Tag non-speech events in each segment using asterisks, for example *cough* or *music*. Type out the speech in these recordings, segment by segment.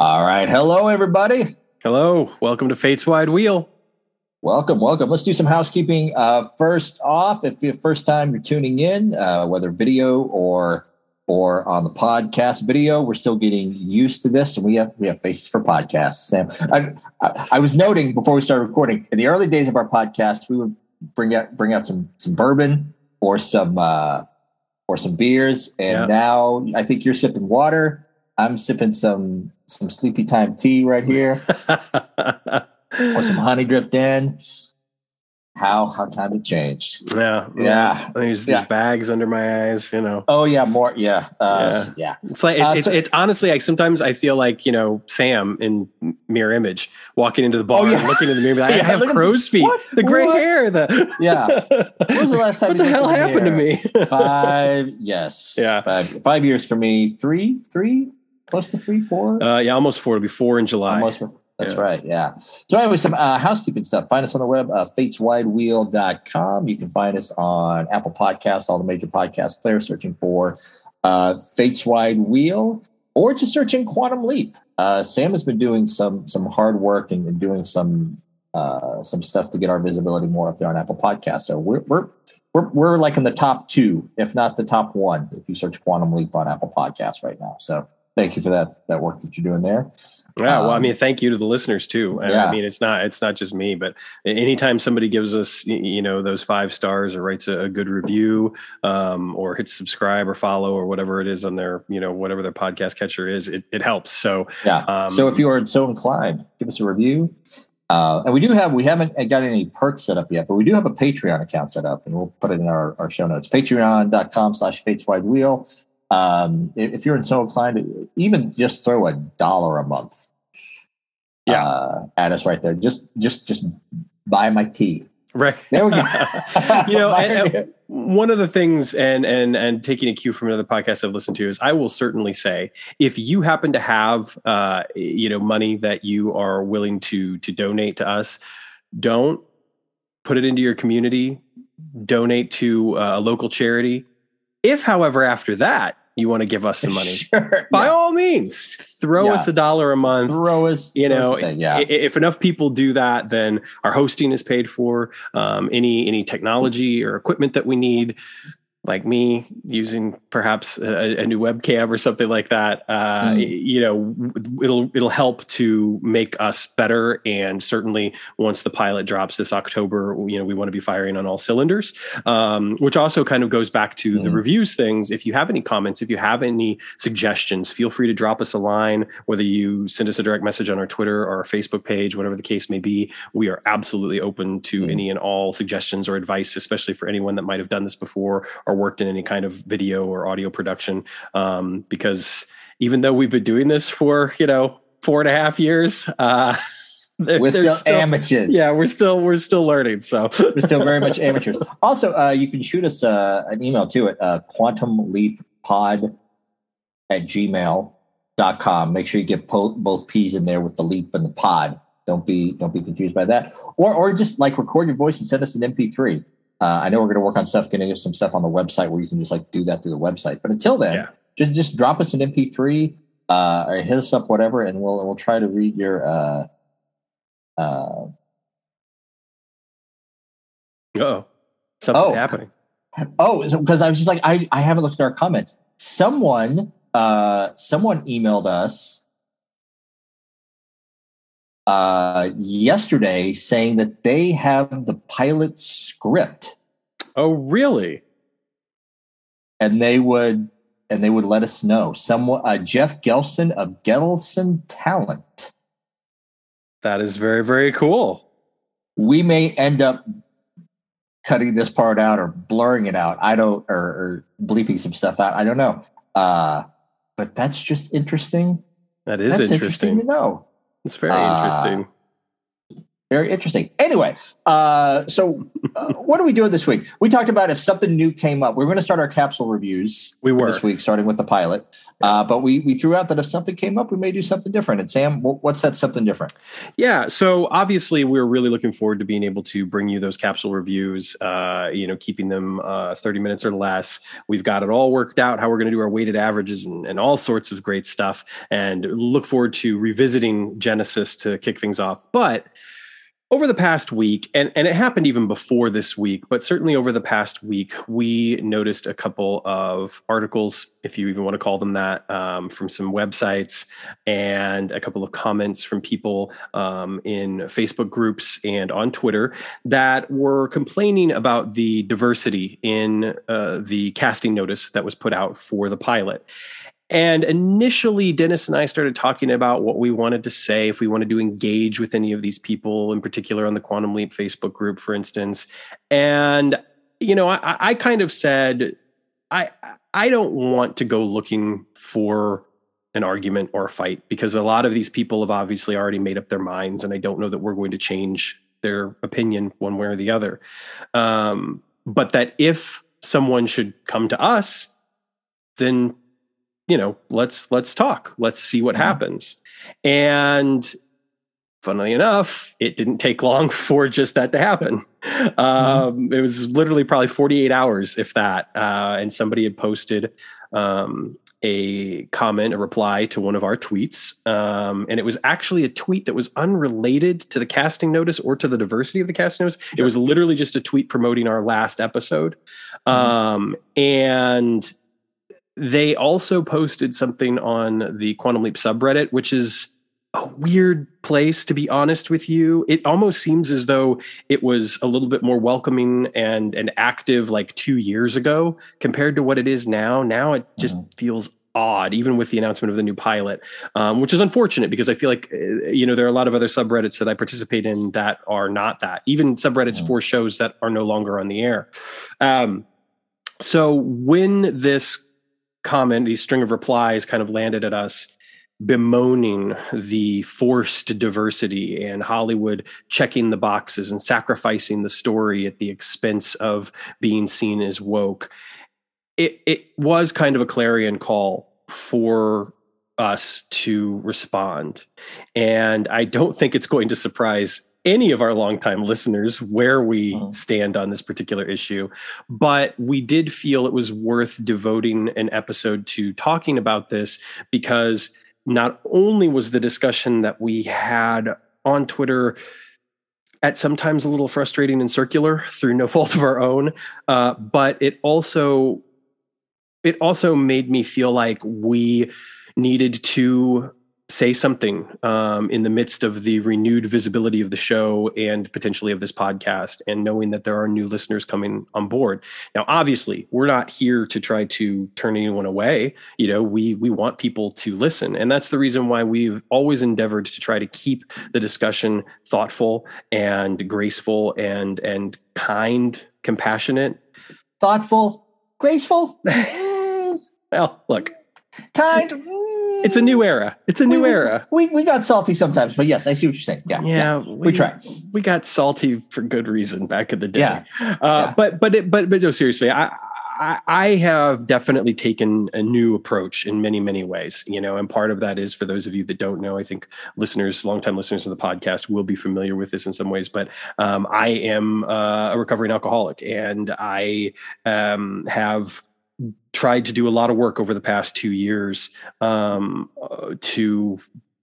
All right. Hello, everybody. Hello. Welcome to Fate's Wide Wheel. Welcome, welcome. Let's do some housekeeping. Uh, first off, if you're first time you're tuning in, uh, whether video or or on the podcast video, we're still getting used to this, and we have we have faces for podcasts. Sam, I, I, I was noting before we started recording in the early days of our podcast, we would bring out bring out some some bourbon or some uh, or some beers, and Yeah. now I think you're sipping water. I'm sipping some some sleepy time tea right here. *laughs* or some honey dripped in. How how time had changed. yeah. Yeah. There's Yeah. these bags under my eyes, you know. Oh yeah, more yeah. Uh, yeah. It's like it's, Uh, it's, so- it's honestly like sometimes I feel like you know Sam in Mirror Image walking into the bar, Oh, yeah. and looking in the mirror, like, *laughs* I have crow's feet, what? the gray What? hair, the *laughs* Yeah. When was the last time what the hell happened to me? Five, yes. Yeah. Five, five years for me. Three, three, close to three, four. uh, yeah, almost four. It'll be four in July. Almost. That's Yeah. right. Yeah. So anyway, some uh, housekeeping stuff. Find us on the web, uh, fateswidewheel.com. You can find us on Apple Podcasts, all the major podcast players, searching for uh, Fates Wide Wheel, or just searching Quantum Leap. Uh, Sam has been doing some some hard work and, and doing some uh, some stuff to get our visibility more up there on Apple Podcasts. So we're we're we're, we're like in the top two, if not the top one, if you search Quantum Leap on Apple Podcasts right now. So thank you for that that work that you're doing there. Yeah, well, I Um, mean, thank you to the listeners too. And Yeah. I mean, it's not it's not just me, but anytime somebody gives us you know those five stars or writes a, a good review, um, or hits subscribe or follow or whatever it is on their you know whatever their podcast catcher is, it, it helps. So Yeah. Um, so if you are so inclined, give us a review. Uh, and we do have, we haven't got any perks set up yet, but we do have a Patreon account set up and we'll put it in our, our show notes. Patreon.com slash Fates Wide Wheel. Um, if you're so inclined, even just throw a dollar a month. Yeah. Uh, at us right there. Just, just, just buy my tea. right, There we go. *laughs* you know, *laughs* and- and one of the things, and and and taking a cue from another podcast I've listened to is, I will certainly say, if you happen to have, uh, you know, money that you are willing to to donate to us, don't put it into your community. Donate to uh, a local charity. If, however, after that you want to give us some *laughs* money, Sure. by Yeah. all means, throw Yeah. us a dollar a month throw us, you know thing. yeah. if enough people do that then our hosting is paid for um, any any technology or equipment that we need like me using perhaps a, a new webcam or something like that uh, Mm. you know it'll it'll help to make us better and certainly once the pilot drops this october you know we want to be firing on all cylinders um, which also kind of goes back to the Mm. reviews things if you have any comments if you have any suggestions feel free to drop us a line whether you send us a direct message on our twitter or our facebook page whatever the case may be we are absolutely open to Mm. any and all suggestions or advice especially for anyone that might have done this before or worked in any kind of video or audio production um, because even though we've been doing this for you know four and a half years uh, *laughs* there- We're there's still, amateurs. yeah we're still we're still learning so *laughs* We're still very much amateurs. *laughs* Also, uh, you can shoot us uh, an email to it, uh, quantum leap pod at gmail.com. Make sure you get po- both P's in there with the leap and the pod. Don't be don't be confused by that. Or or just like record your voice and send us an MP3. Uh, I know we're going to work on stuff, getting some stuff on the website where you can just like do that through the website. But until then, Yeah. just just drop us an MP3 uh, or hit us up, whatever, and we'll we'll try to read your uh, uh, oh something's Oh. happening Oh, because I was just like, I, I haven't looked at our comments. Someone, uh, someone emailed us uh, yesterday saying that they have the pilot script oh really and they would and they would let us know. Someone, uh, Jeff Gelson of Gelson Talent. that is very very cool We may end up cutting this part out or blurring it out. I don't, or, or bleeping some stuff out. I don't know. Uh, but that's just interesting. that is That's interesting to know. It's very Uh, interesting Very interesting. Anyway, uh, so uh, what are we doing this week? We talked about if something new came up, we are going to start our capsule reviews. We were this week, starting with the pilot. Uh, but we we threw out that if something came up, we may do something different. And Sam, what's that something different? Yeah. So obviously, we're really looking forward to being able to bring you those capsule reviews. Uh, you know, keeping them uh, thirty minutes or less. We've got it all worked out how we're going to do our weighted averages and, and all sorts of great stuff. And look forward to revisiting Genesis to kick things off. But over the past week, and, and it happened even before this week, but certainly over the past week, we noticed a couple of articles, if you even want to call them that, um, from some websites and a couple of comments from people um, in Facebook groups and on Twitter that were complaining about the diversity in uh, the casting notice that was put out for the pilot. And initially, Dennis and I started talking about what we wanted to say, if we wanted to engage with any of these people, in particular on the Quantum Leap Facebook group, for instance. And, you know, I, I kind of said, I, I don't want to go looking for an argument or a fight because a lot of these people have obviously already made up their minds, and I don't know that we're going to change their opinion one way or the other. Um, but that if someone should come to us, then you know, let's let's talk. Let's see what mm-hmm. happens. And funnily enough, it didn't take long *laughs* for just that to happen. Mm-hmm. *laughs* Um, it was literally probably 48 hours, if that. Uh, and somebody had posted um, a comment, a reply to one of our tweets. Um, and it was actually a tweet that was unrelated to the casting notice or to the diversity of the casting notice. It was literally just a tweet promoting our last episode. Mm-hmm. Um, and they also posted something on the Quantum Leap subreddit, which is a weird place to be honest with you. It almost seems as though it was a little bit more welcoming and and active like 2 years ago compared to what it is now. Now it just mm. feels odd even with the announcement of the new pilot um, which is unfortunate because i feel like uh, you know there are a lot of other subreddits that i participate in that are not that even subreddits mm. for shows that are no longer on the air um, so when this comment, these string of replies kind of landed at us bemoaning the forced diversity and Hollywood checking the boxes and sacrificing the story at the expense of being seen as woke. It it was kind of a clarion call for us to respond. And I don't think it's going to surprise any of our longtime listeners where we oh. stand on this particular issue, but we did feel it was worth devoting an episode to talking about this because not only was the discussion that we had on Twitter at sometimes a little frustrating and circular through no *laughs* fault of our own, uh, but it also it also made me feel like we needed to say something um, in the midst of the renewed visibility of the show and potentially of this podcast and knowing that there are new listeners coming on board. Now obviously we're not here to try to turn anyone away. You know we we want people to listen. And that's the reason why we've always endeavored to try to keep the discussion thoughtful and graceful and and kind compassionate. Thoughtful graceful? *laughs* *laughs* Well look kind it's a new era. It's a new we, era. We, we got salty sometimes, but yes, I see what you're saying. Yeah, yeah, yeah. We, we try. We got salty for good reason back in the day. Yeah, uh, yeah. but but it, but but no, seriously, I, I I have definitely taken a new approach in many many ways. You know, and part of that is for those of you that don't know, I think listeners, longtime listeners of the podcast, will be familiar with this in some ways. But um, I am uh, a recovering alcoholic, and I um, have tried to do a lot of work over the past two years um, uh, to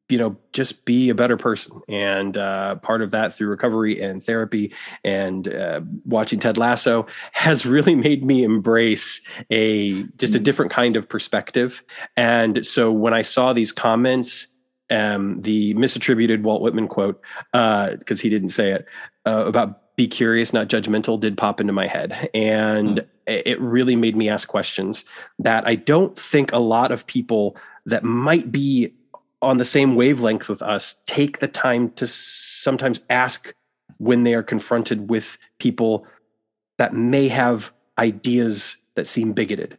you know just be a better person. And uh, part of that through recovery and therapy and uh, watching ted lasso has really made me embrace a just a different kind of perspective. And so when i saw these comments um, the misattributed walt whitman quote because uh, he didn't say it uh, about be curious, not judgmental did pop into my head. And mm. it really made me ask questions that I don't think a lot of people that might be on the same wavelength with us take the time to sometimes ask when they are confronted with people that may have ideas that seem bigoted.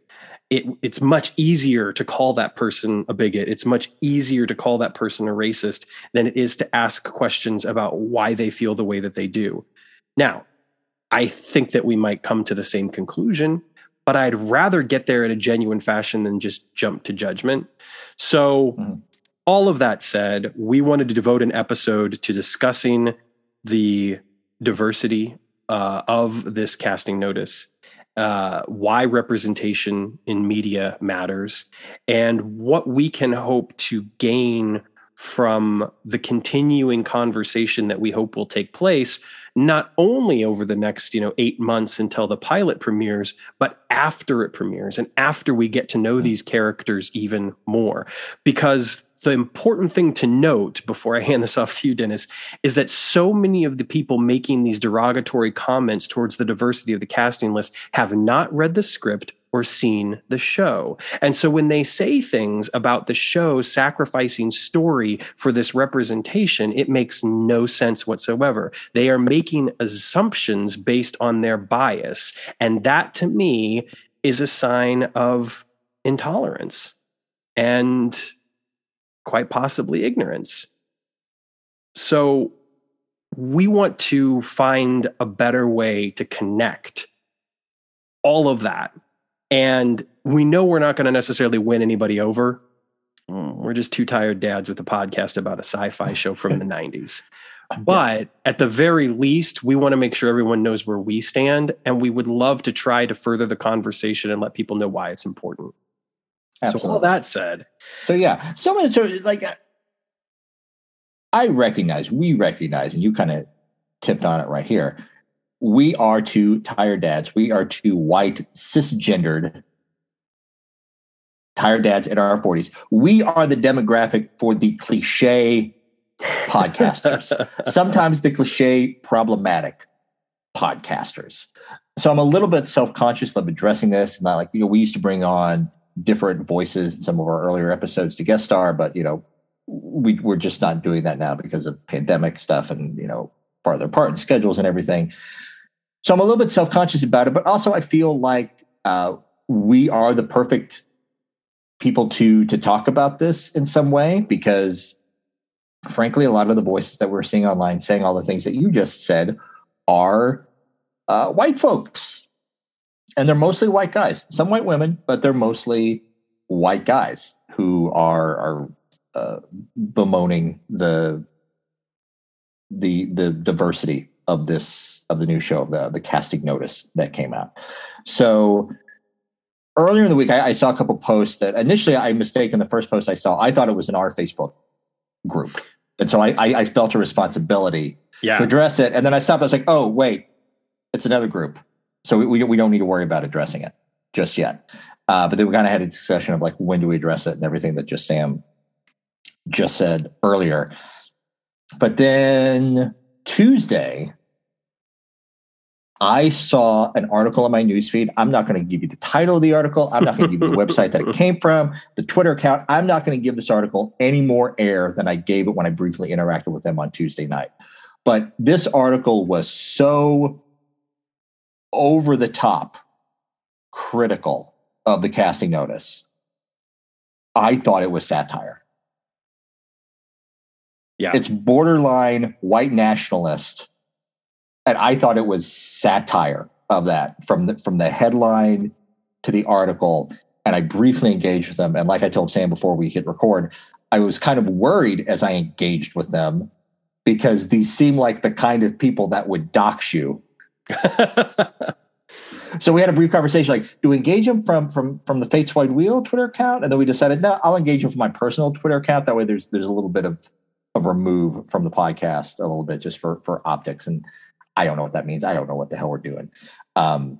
it, it's much easier to call that person a bigot. It's much easier to call that person a racist than it is to ask questions about why they feel the way that they do. Now, I think that we might come to the same conclusion, but I'd rather get there in a genuine fashion than just jump to judgment. So, mm-hmm. all of that said, we wanted to devote an episode to discussing the diversity uh, of this casting notice uh, why representation in media matters and what we can hope to gain from the continuing conversation that we hope will take place not only over the next you know 8 months until the pilot premieres but after it premieres and after we get to know hmm. these characters even more. Because the important thing to note before I hand this off to you, Dennis, is that so many of the people making these derogatory comments towards the diversity of the casting list have not read the script or seen the show. And so when they say things about the show sacrificing story for this representation, it makes no sense whatsoever. They are making assumptions based on their bias. And that to me is a sign of intolerance. And quite possibly ignorance. So we want to find a better way to connect all of that. And we know we're not going to necessarily win anybody over. Mm, we're just two tired dads with a podcast about a sci fi show from the *laughs* 90s. But at the very least, we want to make sure everyone knows where we stand. And we would love to try to further the conversation and let people know why it's important. Absolutely. So all that said, so yeah, someone so like I recognize, we recognize, and you kind of tipped on it right here. We are two tired dads. We are two white cisgendered tired dads in our forties. We are the demographic for the cliche podcasters. *laughs* Sometimes the cliche problematic podcasters. So I'm a little bit self conscious of addressing this. Not like you know we used to bring on different voices in some of our earlier episodes to guest star, but you know, we we're just not doing that now because of pandemic stuff and you know farther apart in schedules and everything. So I'm a little bit self conscious about it, but also I feel like uh, we are the perfect people to to talk about this in some way because frankly a lot of the voices that we're seeing online saying all the things that you just said are uh, white folks and they're mostly white guys. Some white women, but they're mostly white guys who are are uh, bemoaning the the the diversity of this of the new show of the the casting notice that came out. So earlier in the week, I, I saw a couple posts that initially I mistaken the first post I saw. I thought it was in our Facebook group, and so I, I, I felt a responsibility yeah. to address it. And then I stopped. I was like, oh wait, it's another group. So we, we don't need to worry about addressing it just yet. Uh, but then we kind of had a discussion of like when do we address it and everything that just Sam just said earlier. But then Tuesday, I saw an article on my newsfeed. I'm not going to give you the title of the article. I'm not going to give you the website that it *laughs* came from, the Twitter account. I'm not going to give this article any more air than I gave it when I briefly interacted with them on Tuesday night. But this article was so over the top critical of the casting notice. I thought it was satire. Yeah. It's borderline white nationalist. And I thought it was satire of that from the from the headline to the article. And I briefly engaged with them. And like I told Sam before we hit record, I was kind of worried as I engaged with them because these seem like the kind of people that would dox you *laughs* so we had a brief conversation like do we engage him from from from the fates wide wheel twitter account and then we decided no i'll engage him from my personal twitter account that way there's there's a little bit of of remove from the podcast a little bit just for for optics. And i don't know what that means. I don't know what the hell we're doing. Um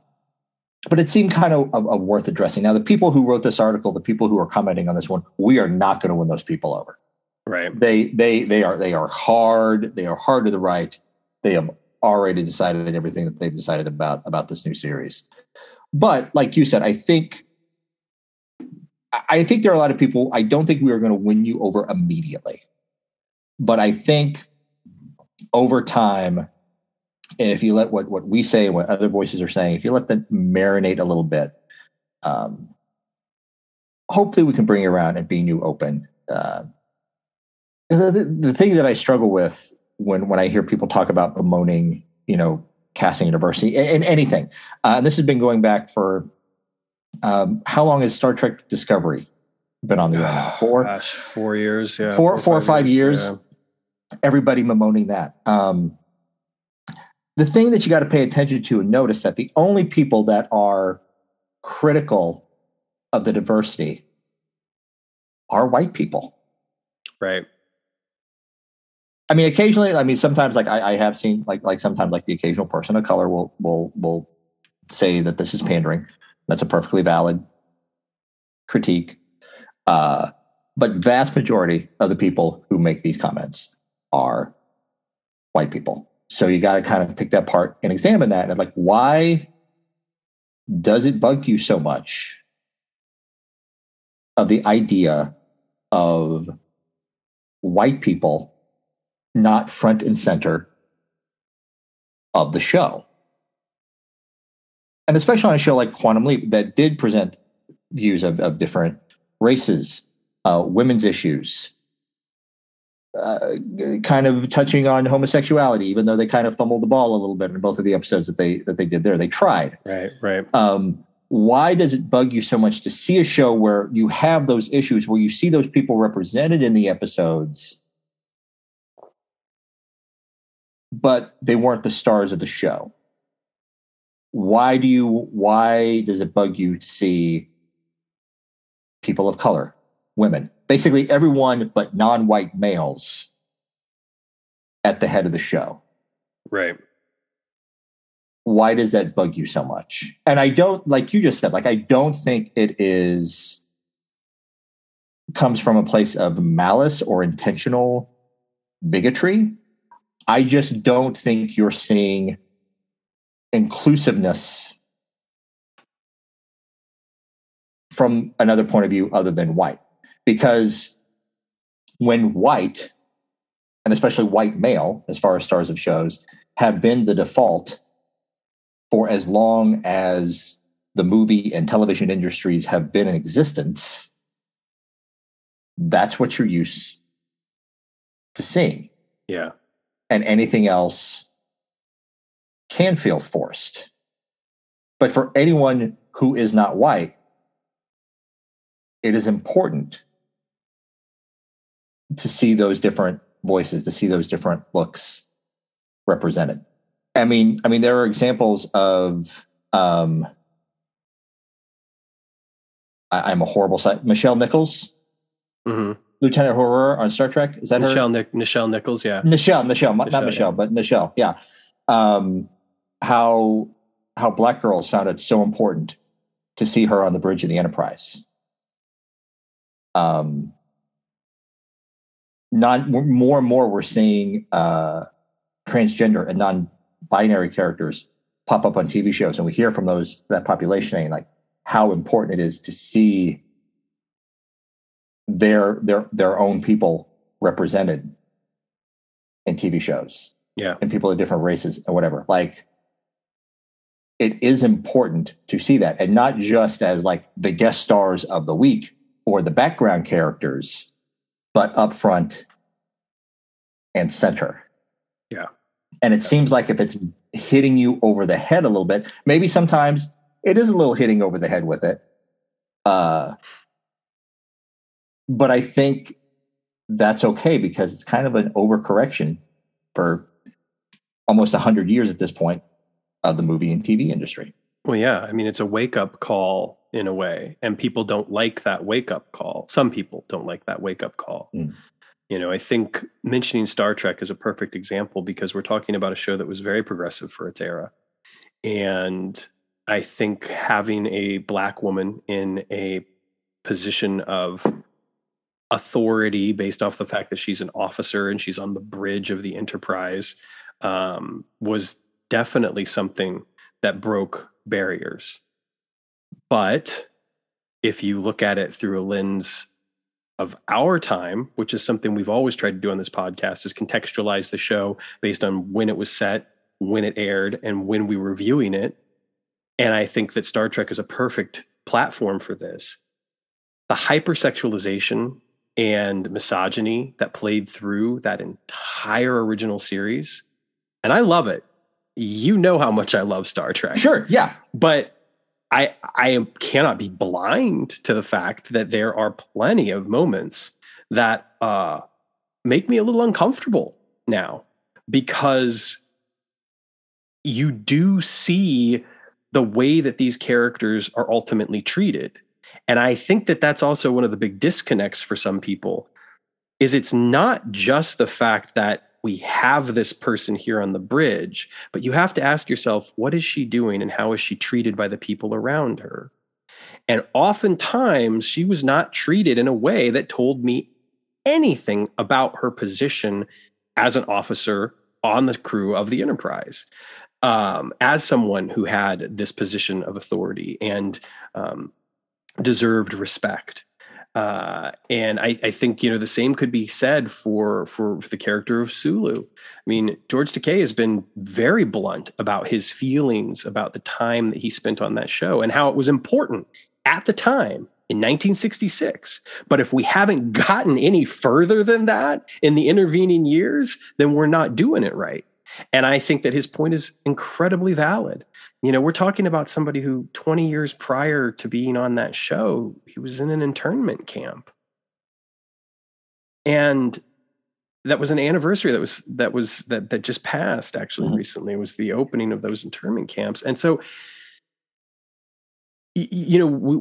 but it seemed kind of, of, of worth addressing. Now the people who wrote this article the people who are commenting on this one we are not going to win those people over. Right. They they they are they are hard. They are hard to the right. They have already decided everything that they've decided about about this new series. But like you said, I think I think there are a lot of people. I don't think we are going to win you over immediately, but I think over time, if you let what what we say and what other voices are saying, if you let them marinate a little bit, um, hopefully we can bring it around and be new open. Uh, the, the thing that I struggle with when when I hear people talk about bemoaning, you know, casting diversity in, anything, uh, and this has been going back for um, how long has Star Trek Discovery been on the *sighs* air now? Four, Gosh, four years, yeah, four, four, four or five years. years yeah. Everybody bemoaning that. Um, the thing that you got to pay attention to and notice that the only people that are critical of the diversity are white people. Right. I mean, occasionally, I mean, sometimes like I, I, have seen like like sometimes like the occasional person of color will will will say that this is pandering. That's a perfectly valid critique. Uh, but vast majority of the people who make these comments are white people. So you got to kind of pick that part and examine that. And like, why does it bug you so much of the idea of white people not front and center of the show? And especially on a show like Quantum Leap that did present views of, of different races, uh, women's issues, uh, kind of touching on homosexuality, even though they kind of fumbled the ball a little bit in both of the episodes that they that they did there. They tried. Right, right. Um, why does it bug you so much to see a show where you have those issues, where you see those people represented in the episodes, but they weren't the stars of the show? Why do you? Why does it bug you to see people of color, women, basically everyone but non-white males at the head of the show. Right. Why does that bug you so much? And I don't like you just said like I don't think it is comes from a place of malice or intentional bigotry. I just don't think you're seeing inclusiveness from another point of view other than white because when white, and especially white male, as far as stars of shows, have been the default for as long as the movie and television industries have been in existence, that's what you're used to seeing. Yeah. And anything else can feel forced. But for anyone who is not white, it is important to see those different voices, to see those different looks represented. I mean, I mean, there are examples of um, I, am a horrible site. Nichelle Nichols, mm-hmm. Lieutenant Uhura on Star Trek. Is that Michelle? her? Nic- Nichelle Nichols, yeah. Michelle, Michelle, not Michelle, yeah. but Michelle, yeah. Um, how how black girls found it so important to see her on the bridge of the Enterprise. Um, non more and more we're seeing uh, transgender and non-binary characters pop up on TV shows, and we hear from those that population and like how important it is to see their their their own people represented in TV shows. Yeah, and people of different races and whatever. Like, it is important to see that, and not just as like the guest stars of the week or the background characters but upfront and center. Yeah. And it yes. seems like if it's hitting you over the head a little bit, maybe sometimes it is a little hitting over the head with it. Uh, but I think that's okay because it's kind of an overcorrection for almost 100 years at this point of the movie and TV industry. Well, yeah. I mean, it's a wake up call in a way, and people don't like that wake up call. Some people don't like that wake up call. Mm. You know, I think mentioning Star Trek is a perfect example because we're talking about a show that was very progressive for its era. And I think having a black woman in a position of authority based off the fact that she's an officer and she's on the bridge of the enterprise um, was definitely something that broke barriers. But if you look at it through a lens of our time, which is something we've always tried to do on this podcast, is contextualize the show based on when it was set, when it aired, and when we were viewing it. And I think that Star Trek is a perfect platform for this. the hypersexualization and misogyny that played through that entire original series. And I love it. You know how much I love Star Trek. Sure, yeah. But I I cannot be blind to the fact that there are plenty of moments that uh, make me a little uncomfortable now because you do see the way that these characters are ultimately treated and i think that that's also one of the big disconnects for some people is it's not just the fact that we have this person here on the bridge but you have to ask yourself what is she doing and how is she treated by the people around her and oftentimes she was not treated in a way that told me anything about her position as an officer on the crew of the enterprise um, as someone who had this position of authority and um, deserved respect. Uh, and I, I, think you know the same could be said for, for the character of Sulu. I mean, George Takei has been very blunt about his feelings about the time that he spent on that show and how it was important at the time in 1966. But if we haven't gotten any further than that in the intervening years, then we're not doing it right. And I think that his point is incredibly valid. You know, we're talking about somebody who 20 years prior to being on that show, he was in an internment camp. And that was an anniversary that was that was that that just passed actually mm-hmm. recently it was the opening of those internment camps and so you know we,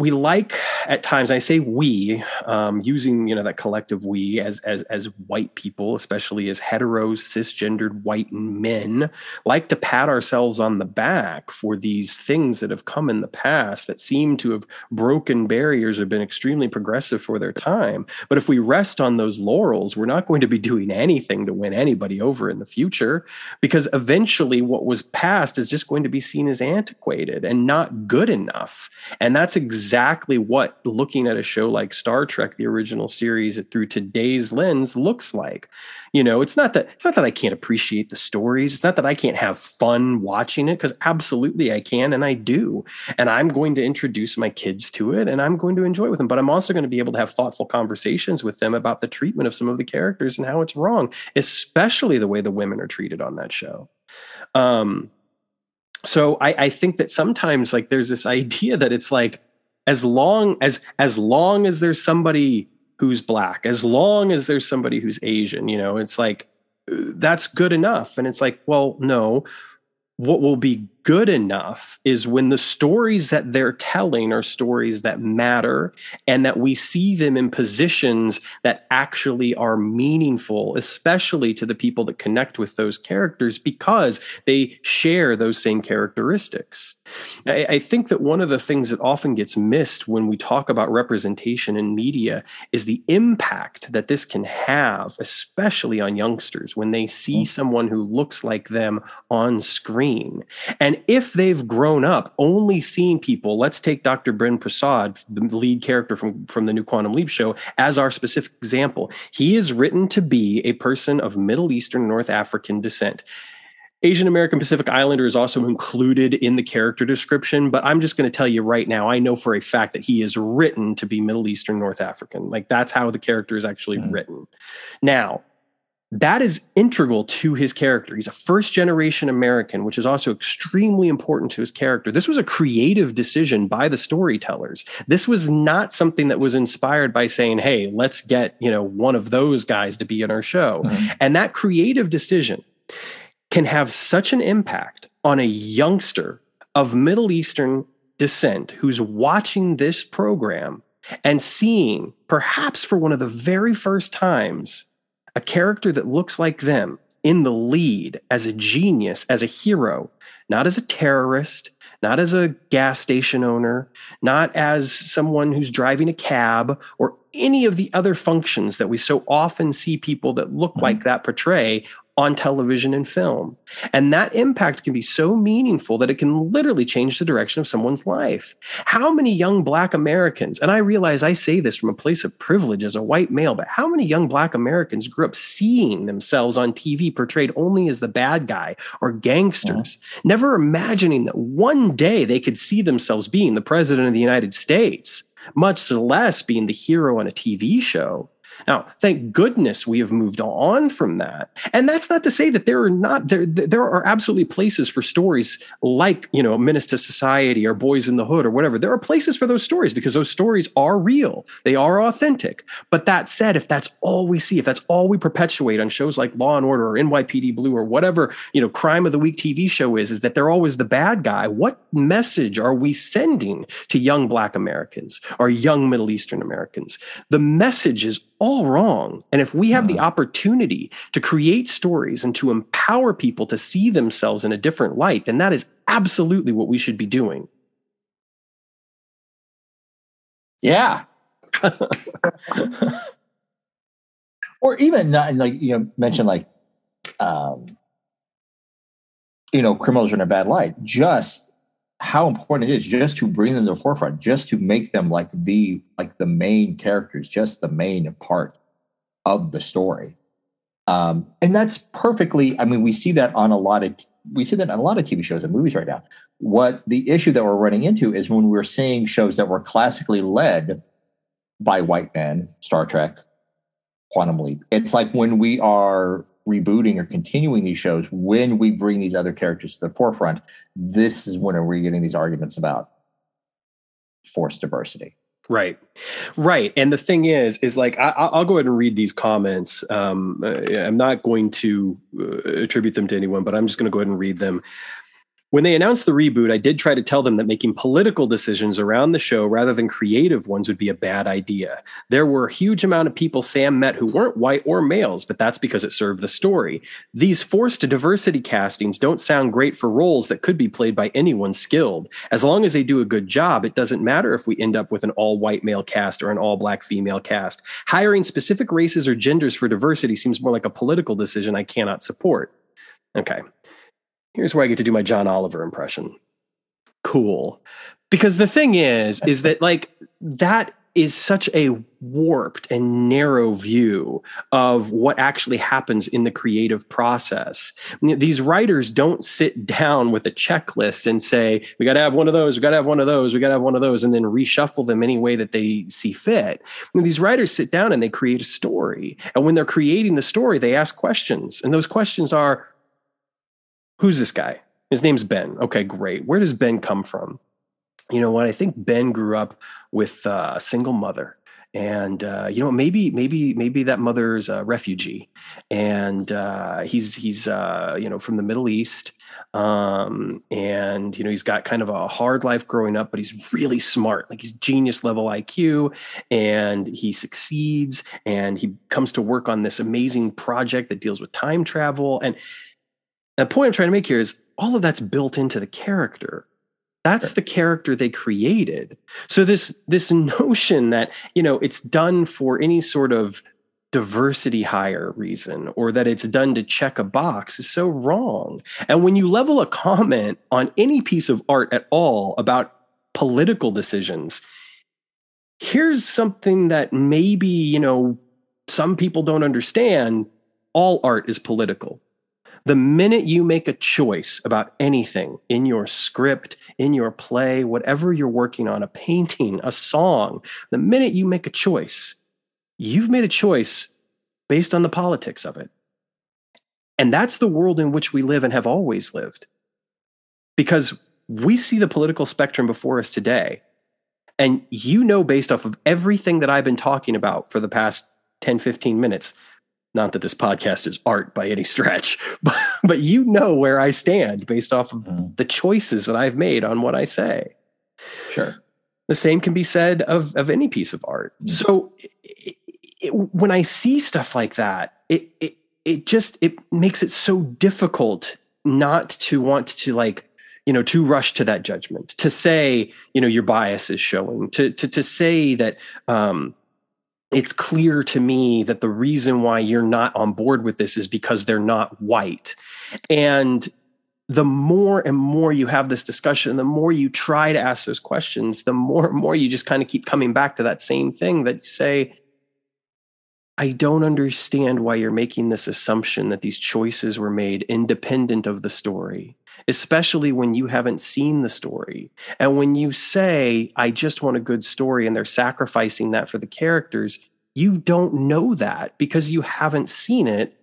we like at times i say we um, using you know that collective we as as as white people especially as hetero cisgendered white men like to pat ourselves on the back for these things that have come in the past that seem to have broken barriers or been extremely progressive for their time but if we rest on those laurels we're not going to be doing anything to win anybody over in the future because eventually what was past is just going to be seen as antiquated and not good enough enough. And that's exactly what looking at a show like Star Trek, the original series, through today's lens looks like. You know, it's not that it's not that I can't appreciate the stories. It's not that I can't have fun watching it because absolutely I can and I do. And I'm going to introduce my kids to it and I'm going to enjoy it with them. But I'm also going to be able to have thoughtful conversations with them about the treatment of some of the characters and how it's wrong, especially the way the women are treated on that show. Um, so I, I think that sometimes like there's this *laughs* idea that it's like as long as as long as there's somebody who's black as long as there's somebody who's asian you know it's like uh, that's good enough. And it's like well no. What will be good enough is when the stories that they're telling are stories that matter and that we see them in positions that actually are meaningful, especially to the people that connect with those characters because they share those same characteristics. I, I think that one of the things that often gets missed when we talk about representation in media is the impact that this can have, especially on youngsters when they see mm. someone who looks like them on screen. And and if they've grown up only seeing people, let's take Dr. Ben Prasad, the lead character from, from the new Quantum Leap show, as our specific example. He is written to be a person of Middle Eastern, North African descent. Asian American Pacific Islander is also included in the character description, but I'm just going to tell you right now, I know for a fact that he is written to be Middle Eastern North African. Like that's how the character is actually mm. written. Now, that is integral to his character. He's a first generation American, which is also extremely important to his character. This was a creative decision by the storytellers. This was not something that was inspired by saying, "Hey, let's get, you know, one of those guys to be in our show." Mm-hmm. And that creative decision can have such an impact on a youngster of Middle Eastern descent who's watching this program and seeing perhaps for one of the very first times a character that looks like them in the lead as a genius, as a hero, not as a terrorist, not as a gas station owner, not as someone who's driving a cab or any of the other functions that we so often see people that look mm-hmm. like that portray on television and film. And that impact can be so meaningful that it can literally change the direction of someone's life. How many young Black Americans, and I realize I say this from a place of privilege as a white male, but how many young Black Americans grew up seeing themselves on TV portrayed only as the bad guy or gangsters, yeah. never imagining that one day they could see themselves being the president of the United States? much less being the hero on a TV show. Now, thank goodness we have moved on from that. And that's not to say that there are not there there are absolutely places for stories like, you know, Menace to Society or Boys in the Hood or whatever. There are places for those stories because those stories are real. They are authentic. But that said, if that's all we see, if that's all we perpetuate on shows like Law and Order or NYPD Blue or whatever, you know, crime of the week TV show is, is that they're always the bad guy. What message are we sending to young black Americans or young Middle Eastern Americans? The message is all wrong. And if we have the opportunity to create stories and to empower people to see themselves in a different light, then that is absolutely what we should be doing. Yeah. *laughs* or even not like you know mention like um you know criminals are in a bad light just how important it is just to bring them to the forefront, just to make them like the like the main characters, just the main part of the story. Um, and that's perfectly. I mean, we see that on a lot of we see that on a lot of TV shows and movies right now. What the issue that we're running into is when we're seeing shows that were classically led by white men, Star Trek, Quantum Leap. It's like when we are rebooting or continuing these shows, when we bring these other characters to the forefront, this is when we're getting these arguments about forced diversity. Right, right. And the thing is, is like I, will go ahead and read these comments. Um, I'm not going to uh, attribute them to anyone, but I'm just going to go ahead and read them. When they announced the reboot, I did try to tell them that making political decisions around the show rather than creative ones would be a bad idea. There were a huge amount of people Sam met who weren't white or males, but that's because it served the story. These forced diversity castings don't sound great for roles that could be played by anyone skilled. As long as they do a good job, it doesn't matter if we end up with an all white male cast or an all black female cast. Hiring specific races or genders for diversity seems more like a political decision I cannot support. Okay. Here's where I get to do my John Oliver impression. Cool. Because the thing is, is that like that is such a warped and narrow view of what actually happens in the creative process. These writers don't sit down with a checklist and say, we got to have one of those, we got to have one of those, we got to have one of those, and then reshuffle them any way that they see fit. these writers sit down and they create a story. And when they're creating the story, they ask questions. And those questions are, who's this guy? His name's Ben. Okay, great. Where does Ben come from? You know what? I think Ben grew up with a single mother and uh, you know maybe maybe maybe that mother's a refugee and uh, he's he's uh, you know from the middle east um, and you know he's got kind of a hard life growing up but he's really smart like he's genius level iq and he succeeds and he comes to work on this amazing project that deals with time travel and the point I'm trying to make here is all of that's built into the character. That's sure. the character they created. So this this *laughs* notion that you know it's done for any sort of diversity hire reason or that it's done to check a box is so wrong. And when you level a comment on any piece of art at all about political decisions, here's something that maybe, you know, some people don't understand. All art is political. The minute you make a choice about anything in your script, in your play, whatever you're working on, a painting, a song, the minute you make a choice, you've made a choice based on the politics of it. And that's the world in which we live and have always lived. Because we see the political spectrum before us today. And you know, based off of everything that I've been talking about for the past 10, 15 minutes, not that this podcast is art by any stretch, *laughs* but, but you know where I stand based off of mm. the choices that I've made on what I say. Sure. The same can be said of, of any piece of art. Mm. So it, it, when I see stuff like that, it, it, it just, it makes it so difficult not to want to like, you know, to rush to that judgment, to say, you know, your bias is showing, to, to, to say that, um, it's clear to me that the reason why you're not on board with this is because they're not white. And the more and more you have this discussion, the more you try to ask those questions, the more and more you just kind of keep coming back to that same thing that you say, I don't understand why you're making this assumption that these choices were made independent of the story, especially when you haven't seen the story. And when you say, I just want a good story, and they're sacrificing that for the characters, you don't know that because you haven't seen it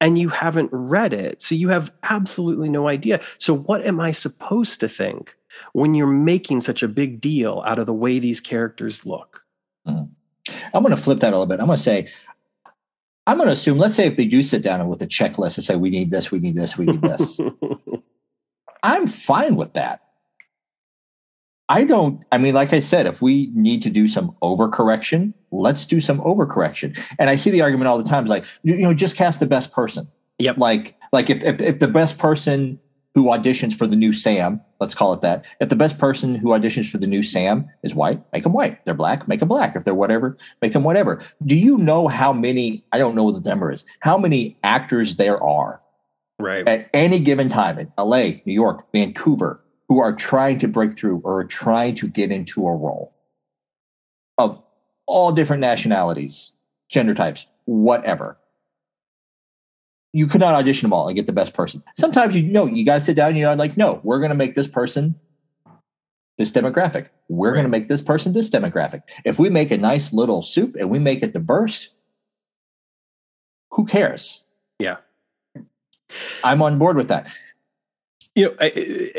and you haven't read it. So you have absolutely no idea. So, what am I supposed to think when you're making such a big deal out of the way these characters look? Mm. I'm going to flip that a little bit. I'm going to say, I'm going to assume, let's say if they do sit down with a checklist and say, we need this, we need this, we need this. *laughs* I'm fine with that. I don't, I mean, like I said, if we need to do some overcorrection, let's do some overcorrection. And I see the argument all the time is like, you, you know, just cast the best person. Yep. Like, like if, if, if the best person who auditions for the new Sam, let's call it that. If the best person who auditions for the new Sam is white, make them white. If they're black, make them black. If they're whatever, make them whatever. Do you know how many, I don't know what the number is, how many actors there are right at any given time in LA, New York, Vancouver, who are trying to break through or are trying to get into a role of all different nationalities, gender types, whatever you could not audition them all and get the best person. Sometimes you know you got to sit down and you're like, no, we're going to make this person this demographic. We're right. going to make this person this demographic. If we make a nice little soup and we make it diverse, who cares? Yeah, I'm on board with that. You know, I,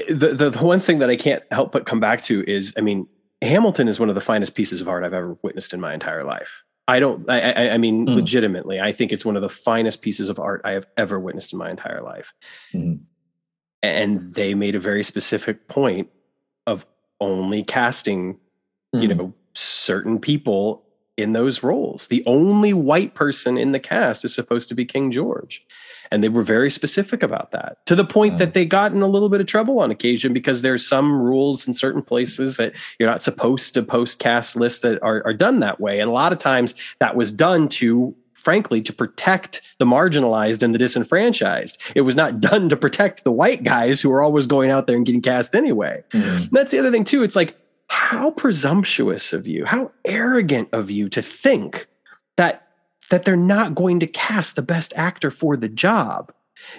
the, the the one thing that I can't help but come back to is, I mean, Hamilton is one of the finest pieces of art I've ever witnessed in my entire life. I don't. I, I, I mean, mm. legitimately, I think it's one of the finest pieces of art I have ever witnessed in my entire life. Mm. And they made a very specific point of only casting, mm. you know, certain people in those roles. The only white person in the cast is supposed to be King George. And they were very specific about that to the point wow. that they got in a little bit of trouble on occasion because there's some rules in certain places that you're not supposed to post cast lists that are, are done that way. And a lot of times that was done to frankly, to protect the marginalized and the disenfranchised. It was not done to protect the white guys who were always going out there and getting cast anyway. Mm-hmm. That's the other thing, too. It's like, how presumptuous of you, how arrogant of you to think that that they're not going to cast the best actor for the job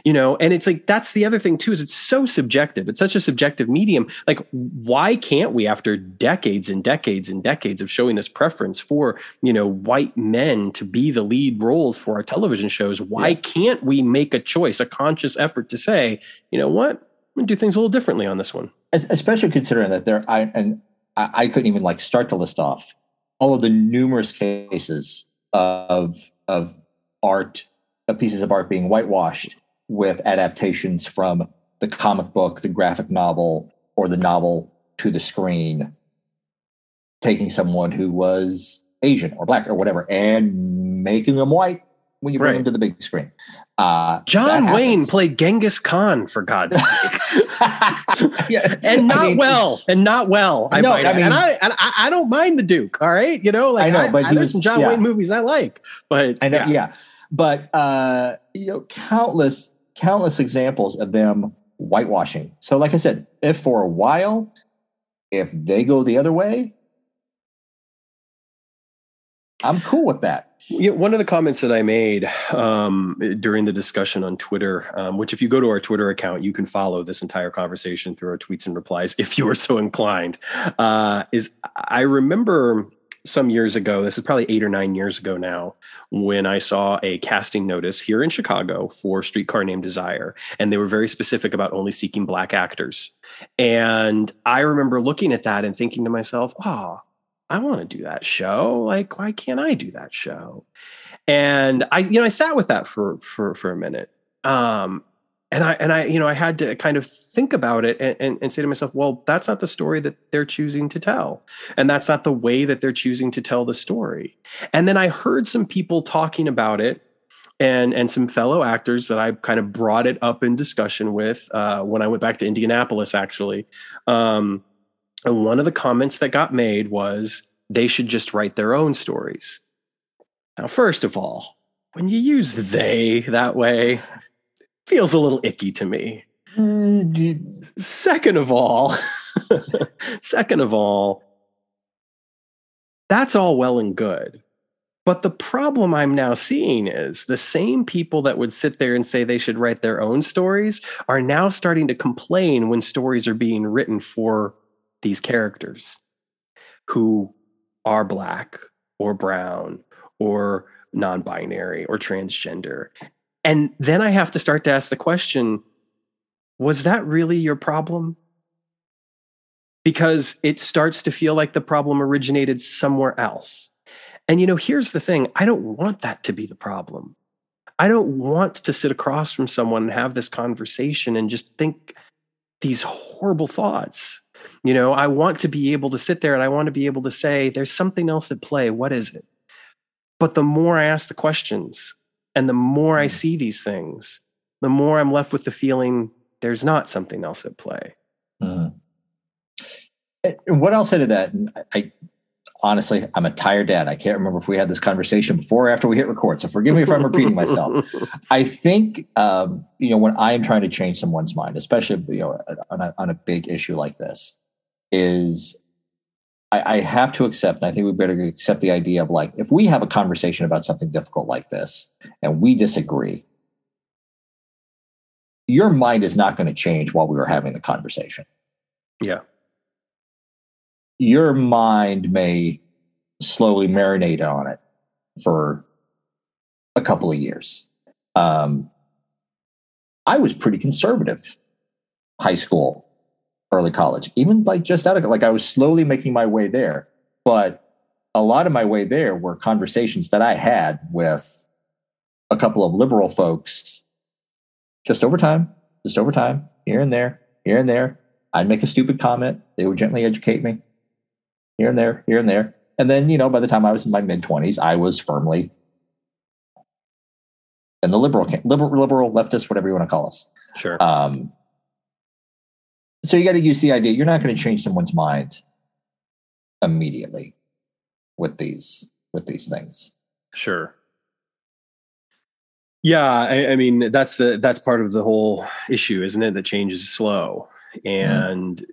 you know? And it's like that's the other thing too is it's so subjective. It's such a subjective medium. Like why can't we after decades and decades and decades of showing this preference for you know white men to be the lead roles for our television shows why yeah. can't we make a choice a conscious effort to say you know what? I'm gonna do things a little differently on this one. Especially considering that there i and I, I couldn't even like start to list off all of the numerous cases of of art of pieces of art being whitewashed with adaptations from the comic book, the graphic novel, or the novel to the screen, taking someone who was Asian or black or whatever and making them white when you bring right. them to the big screen. Uh, John Wayne played Genghis Khan for God's *laughs* sake, yeah. and not I mean, well, and not well. I no, I mean, and I and I, I, don't mind the Duke. All right, you know, like I know, but I, there's some John yeah. Wayne movies I like, but I know, yeah, yeah. but uh, you know, countless, countless examples of them whitewashing. So, like I said, if for a while, if they go the other way, I'm cool with that. Yeah, one of the comments that I made um, during the discussion on Twitter, um, which if you go to our Twitter account, you can follow this entire conversation through our tweets and replies *laughs* if you are so inclined, uh, is I remember some years ago, this is probably eight or nine years ago now, when I saw a casting notice here in Chicago for Streetcar Named Desire. And they were very specific about only seeking black actors. And I remember looking at that and thinking to myself, oh, I want to do that show. Like, why can't I do that show? And I, you know, I sat with that for for for a minute. Um, and I and I, you know, I had to kind of think about it and, and, and say to myself, well, that's not the story that they're choosing to tell. And that's not the way that they're choosing to tell the story. And then I heard some people talking about it and and some fellow actors that I kind of brought it up in discussion with uh, when I went back to Indianapolis, actually. Um, and one of the comments that got made was they should just write their own stories. Now, first of all, when you use they that way, feels a little icky to me. Second of all, *laughs* second of all, that's all well and good. But the problem I'm now seeing is the same people that would sit there and say they should write their own stories are now starting to complain when stories are being written for these characters who are black or brown or non binary or transgender. And then I have to start to ask the question was that really your problem? Because it starts to feel like the problem originated somewhere else. And you know, here's the thing I don't want that to be the problem. I don't want to sit across from someone and have this conversation and just think these horrible thoughts. You know, I want to be able to sit there and I want to be able to say, there's something else at play. What is it? But the more I ask the questions and the more I mm. see these things, the more I'm left with the feeling there's not something else at play. And what else did that? I honestly, I'm a tired dad. I can't remember if we had this conversation before or after we hit record. So forgive me if I'm repeating myself. *laughs* I think, um, you know, when I am trying to change someone's mind, especially, you know, on a, on a big issue like this, is I, I have to accept, and I think we better accept the idea of like, if we have a conversation about something difficult like this and we disagree, your mind is not going to change while we were having the conversation. Yeah your mind may slowly marinate on it for a couple of years. Um, I was pretty conservative, high school, early college, even like just out of like I was slowly making my way there. But a lot of my way there were conversations that I had with a couple of liberal folks just over time, just over time, here and there, here and there. I'd make a stupid comment. They would gently educate me here and there, here and there. And then, you know, by the time I was in my mid 20s, I was firmly in the liberal liberal, liberal, leftist, whatever you want to call us. Sure. Um, so you got to use the idea you're not going to change someone's mind immediately with these with these things. Sure. Yeah, I, I, mean that's the that's part of the whole issue, isn't it? That change is slow, mm-hmm. and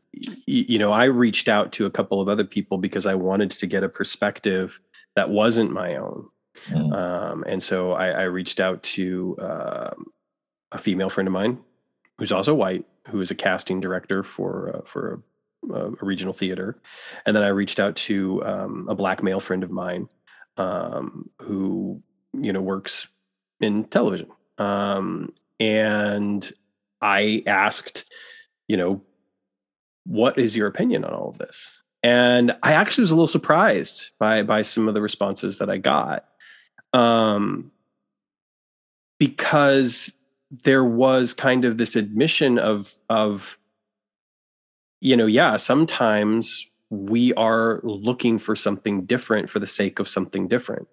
you know, I reached out to a couple of other people because I wanted to get a perspective that wasn't my own. Mm. Um, and so I, I, reached out to um, a female friend of mine who's also white, who is a casting director for uh, for a, a, regional theater, and then I reached out to um, a black male friend of mine um, who you know works in television, um, and I asked, you know, what is your opinion on all of this? And I actually was a little surprised by by some of the responses that I got, um, because there was kind of this admission of of you know yeah sometimes we are looking for something different for the sake of something different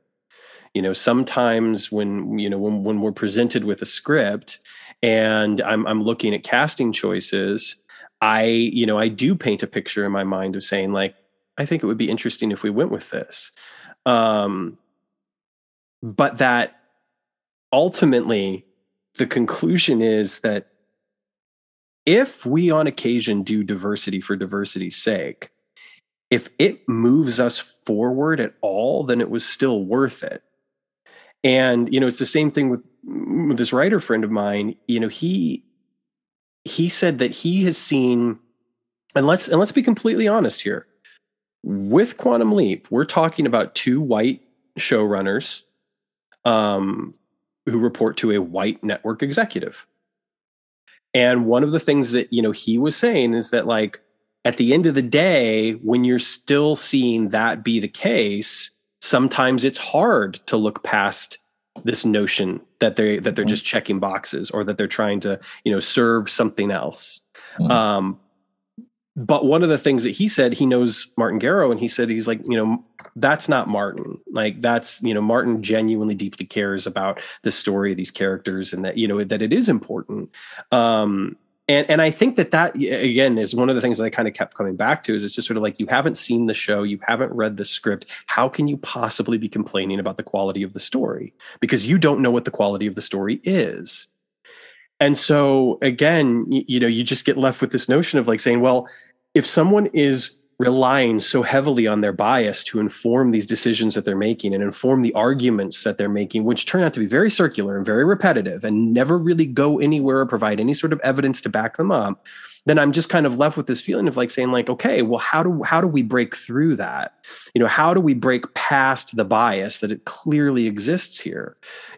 you know sometimes when you know when, when we're presented with a script and I'm, I'm looking at casting choices I, you know, I do paint a picture in my mind of saying, like, I think it would be interesting if we went with this. Um, but that ultimately, the conclusion is that if we on occasion do diversity for diversity's sake, if it moves us forward at all, then it was still worth it. And, you know, it's the same thing with, with this writer friend of mine. You know, he he said that he has seen, and let's and let's be completely honest here. With Quantum Leap, we're talking about two white showrunners um, who report to a white network executive. And one of the things that you know he was saying is that like at the end of the day, when you're still seeing that be the case, sometimes it's hard to look past this notion that they that they're mm-hmm. just checking boxes or that they're trying to you know serve something else mm-hmm. um, but one of the things that he said he knows martin gero and he said he's like you know that's not martin like that's you know martin genuinely deeply cares about the story of these characters and that you know that it is important um, and and I think that that again is one of the things that I kind of kept coming back to is it's just sort of like you haven't seen the show, you haven't read the script. How can you possibly be complaining about the quality of the story because you don't know what the quality of the story is? And so again, you, you know, you just get left with this notion of like saying, well, if someone is relying so heavily on their bias to inform these decisions that they're making and inform the arguments that they're making, which turn out to be very circular and very repetitive and never really go anywhere or provide any sort of evidence to back them up, then I'm just kind of left with this feeling of like saying like, okay, well, how do how do we break through that? You know, how do we break past the bias that it clearly exists here?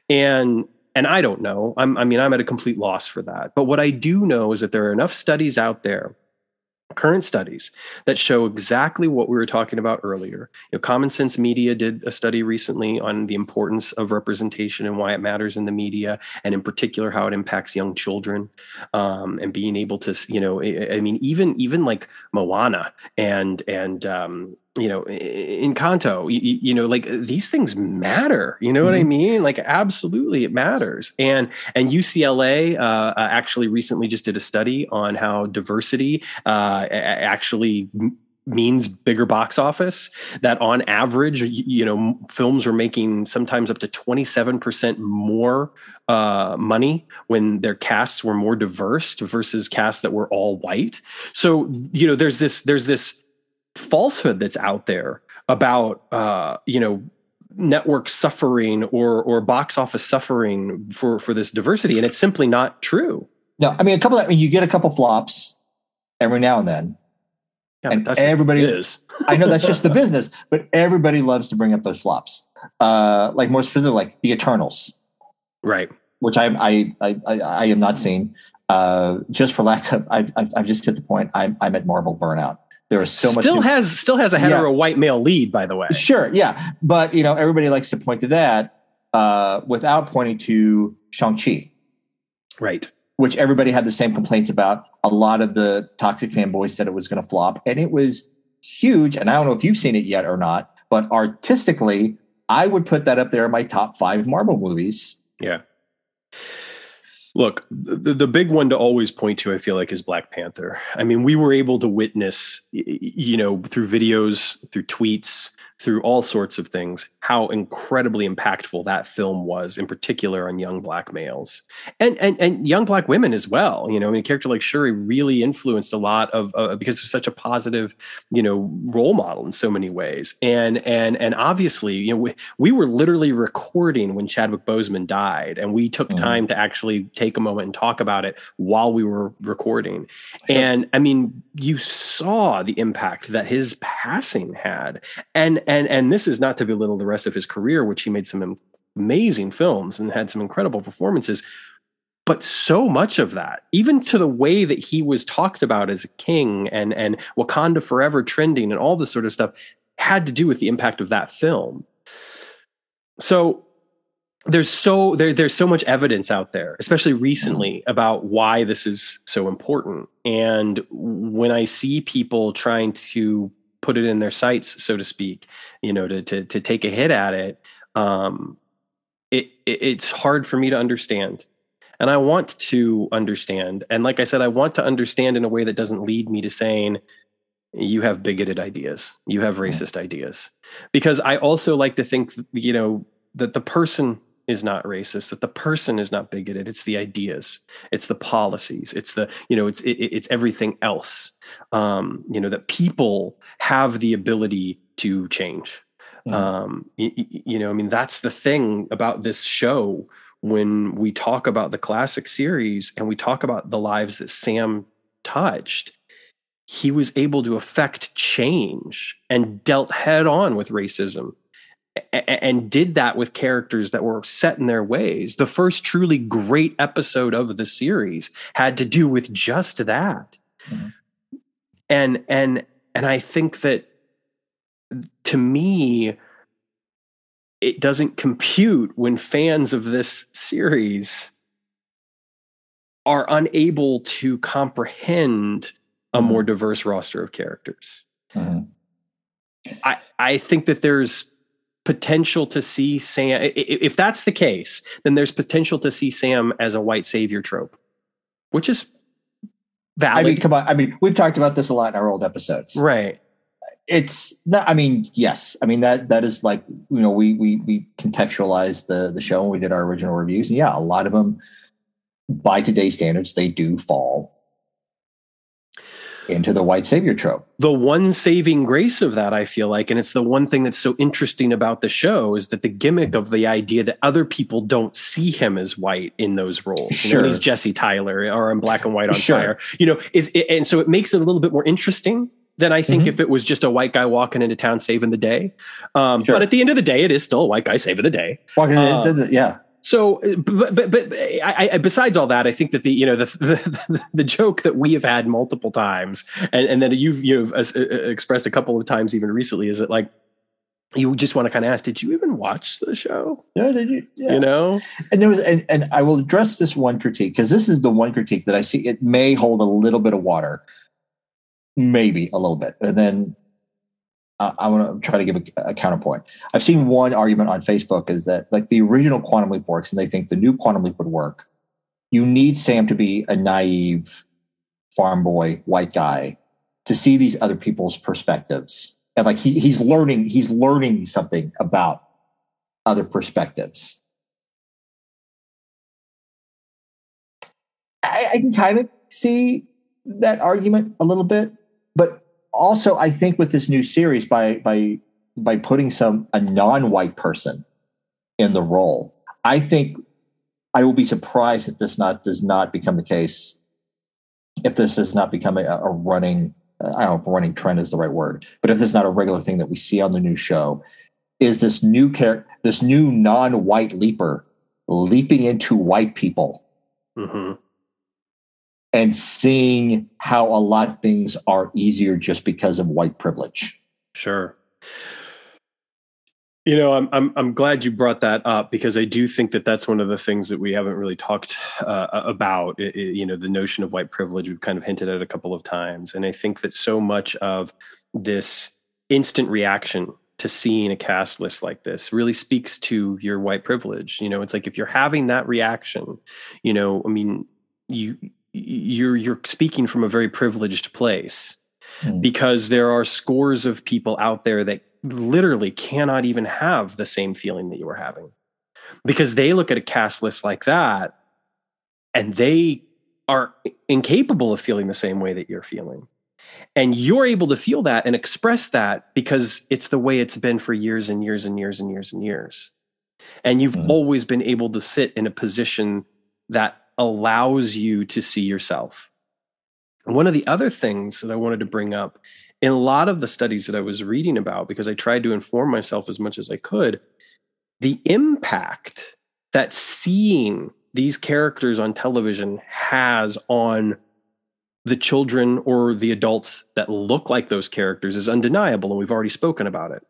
And and I don't know. I'm, I mean, I'm at a complete loss for that. But what I do know is that there are enough studies out there current studies that show exactly what we were talking about earlier. You know, Common Sense Media did a study recently on the importance of representation and why it matters in the media, and in particular how it impacts young children, um, and being able to, you know, I, I, mean, even even like Moana and and um, you know Encanto you, you, know like these things matter you know mm-hmm. what i mm-hmm. mean like absolutely it matters and and ucla uh, uh, actually recently just did a study on how diversity uh, actually means bigger box office that on average you know films were making sometimes up to 27% more uh, money when their casts were more diverse versus casts that were all white so you know there's this there's this falsehood that's out there about uh, you know network suffering or or box office suffering for for this diversity, and it's simply not true. No, I mean a couple. Of, I mean, you get a couple flops every now and then. Yeah, and everybody is. *laughs* I know that's just the business, but everybody loves to bring up those flops. Uh, like more specifically, like the Eternals, right? Which I I I I, I am not seeing. Uh, just for lack of, I've I've just hit the point. I'm I'm at Marvel burnout. There is so still much. Still has still has a hetero yeah. white male lead, by the way. Sure, yeah, but you know everybody likes to point to that uh, without pointing to Shang Chi, right? Which everybody had the same complaints about. A lot of the toxic fanboys said it was going to flop, and it was huge. And I don't know if you've seen it yet or not, but artistically, I would put that up there in my top five Marvel movies. Yeah. Look, the, the big one to always point to, I feel like, is Black Panther. I mean, we were able to witness, you know, through videos, through tweets, through all sorts of things how incredibly impactful that film was in particular on young black males and and and young black women as well you know I mean, a character like shuri really influenced a lot of uh, because of such a positive you know role model in so many ways and and and obviously you know we, we were literally recording when chadwick boseman died and we took mm. time to actually take a moment and talk about it while we were recording sure. and i mean you saw the impact that his passing had and and and this is not to belittle the rest of his career, which he made some amazing films and had some incredible performances. But so much of that, even to the way that he was talked about as a king and and Wakanda Forever trending and all this sort of stuff, had to do with the impact of that film. So there's so there, there's so much evidence out there especially recently about why this is so important and when i see people trying to put it in their sights, so to speak, you know, to to to take a hit at it, um, it, it it's hard for me to understand. And I want to understand. And like I said, I want to understand in a way that doesn't lead me to saying, you have bigoted ideas, you have racist ideas. Because I also like to think, you know, that the person is not racist that the person is not bigoted. It's the ideas. It's the policies. It's the you know it's it, it's everything else um you know that people have the ability to change. Mm. um you, you know i mean that's the thing about this show. When we talk about the classic series and we talk about the lives that sam touched he was able to affect change and dealt head on with racism and did that with characters that were set in their ways. The first truly great episode of the series had to do with just that. Mm-hmm. And and and I think that to me it doesn't compute when fans of this series are unable to comprehend a mm-hmm. more diverse roster of characters. Mm-hmm. I I think that there's potential to see Sam. If that's the case, then there's potential to see Sam as a white savior trope, which is valid. I mean, come on. I mean, we've talked about this a lot in our old episodes, right? It's not. I mean, yes. I mean that that is like you know we we we contextualized the the show and we did our original reviews, and yeah, a lot of them by today's standards they do fall into the white savior trope. The one saving grace of that, I feel like, and it's the one thing that's so interesting about the show is that the gimmick of the idea that other people don't see him as white in those roles. Sure. You know, he's Jesse Tyler or in Black and White on sure. Fire, you know, is it, and so it makes it a little bit more interesting than I think mm-hmm. if it was just a white guy walking into town saving the day. Um, sure. But at the end of the day, it is still a white guy saving the day. Walking into the, yeah. So, but but, but I, I, besides all that, I think that the you know *laughs* the, the, the joke that we have had multiple times, and and that you've you've uh, uh, expressed a couple of times even recently, is that like you just want to kind of ask, did you even watch the show? Yeah, did you? Yeah. You know, and there was, and, and I will address this one critique because this is the one critique that I see. It may hold a little bit of water, maybe a little bit, and then uh, I want to try to give a, a, counterpoint. I've seen one argument on Facebook is that like the original Quantum Leap works, and they think the new Quantum Leap would work. You need Sam to be a naive farm boy, white guy, to see these other people's perspectives, and like he, he's learning, he's learning something about other perspectives. I, I can kind of see that argument a little bit, but also I think with this new series by by by putting some a non-white person in the role, I think I will be surprised if this not does not become the case. If this does not become a, a running, I don't know running trend is the right word, but if this is not a regular thing that we see on the new show, is this new character, this new non-white leaper leaping into white people mm-hmm and seeing how a lot of things are easier just because of white privilege. Sure. You know, I'm I'm I'm glad you brought that up because I do think that that's one of the things that we haven't really talked uh, about. It, it, you know, the notion of white privilege we've kind of hinted at a couple of times, and I think that so much of this instant reaction to seeing a cast list like this really speaks to your white privilege. You know, it's like if you're having that reaction, you know, I mean, you you're you're speaking from a very privileged place mm. because there are scores of people out there that literally cannot even have the same feeling that you are having because they look at a cast list like that and they are incapable of feeling the same way that you're feeling and you're able to feel that and express that because it's the way it's been for years and years and years and years and years and you've mm. always been able to sit in a position that allows you to see yourself. One of the other things that I wanted to bring up in a lot of the studies that I was reading about, because I tried to inform myself as much as I could, the impact that seeing these characters on television has on the children or the adults that look like those characters is undeniable. And we've already spoken about it.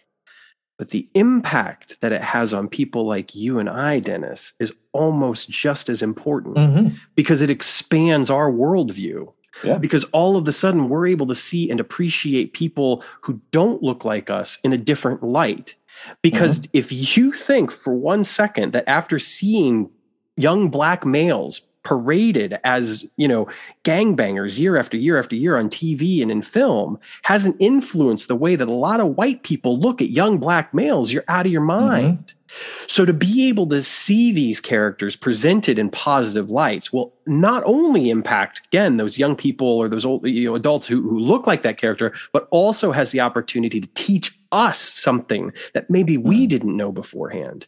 But the impact that it has on people like you and I, Dennis, is almost just as important mm-hmm. because it expands our worldview. Yeah. Because all of a sudden we're able to see and appreciate people who don't look like us in a different light. Because mm-hmm. if you think for one second that after seeing young black males paraded as you know gangbangers year after year after year on TV and in film hasn't influenced the way that a lot of white people look at young black males you're out of your mm-hmm. mind mm-hmm. so to be able to see these characters presented in positive lights will not only impact again those young people or those old you know adults who, who look like that character but also has the opportunity to teach us something that maybe we mm-hmm. didn't know beforehand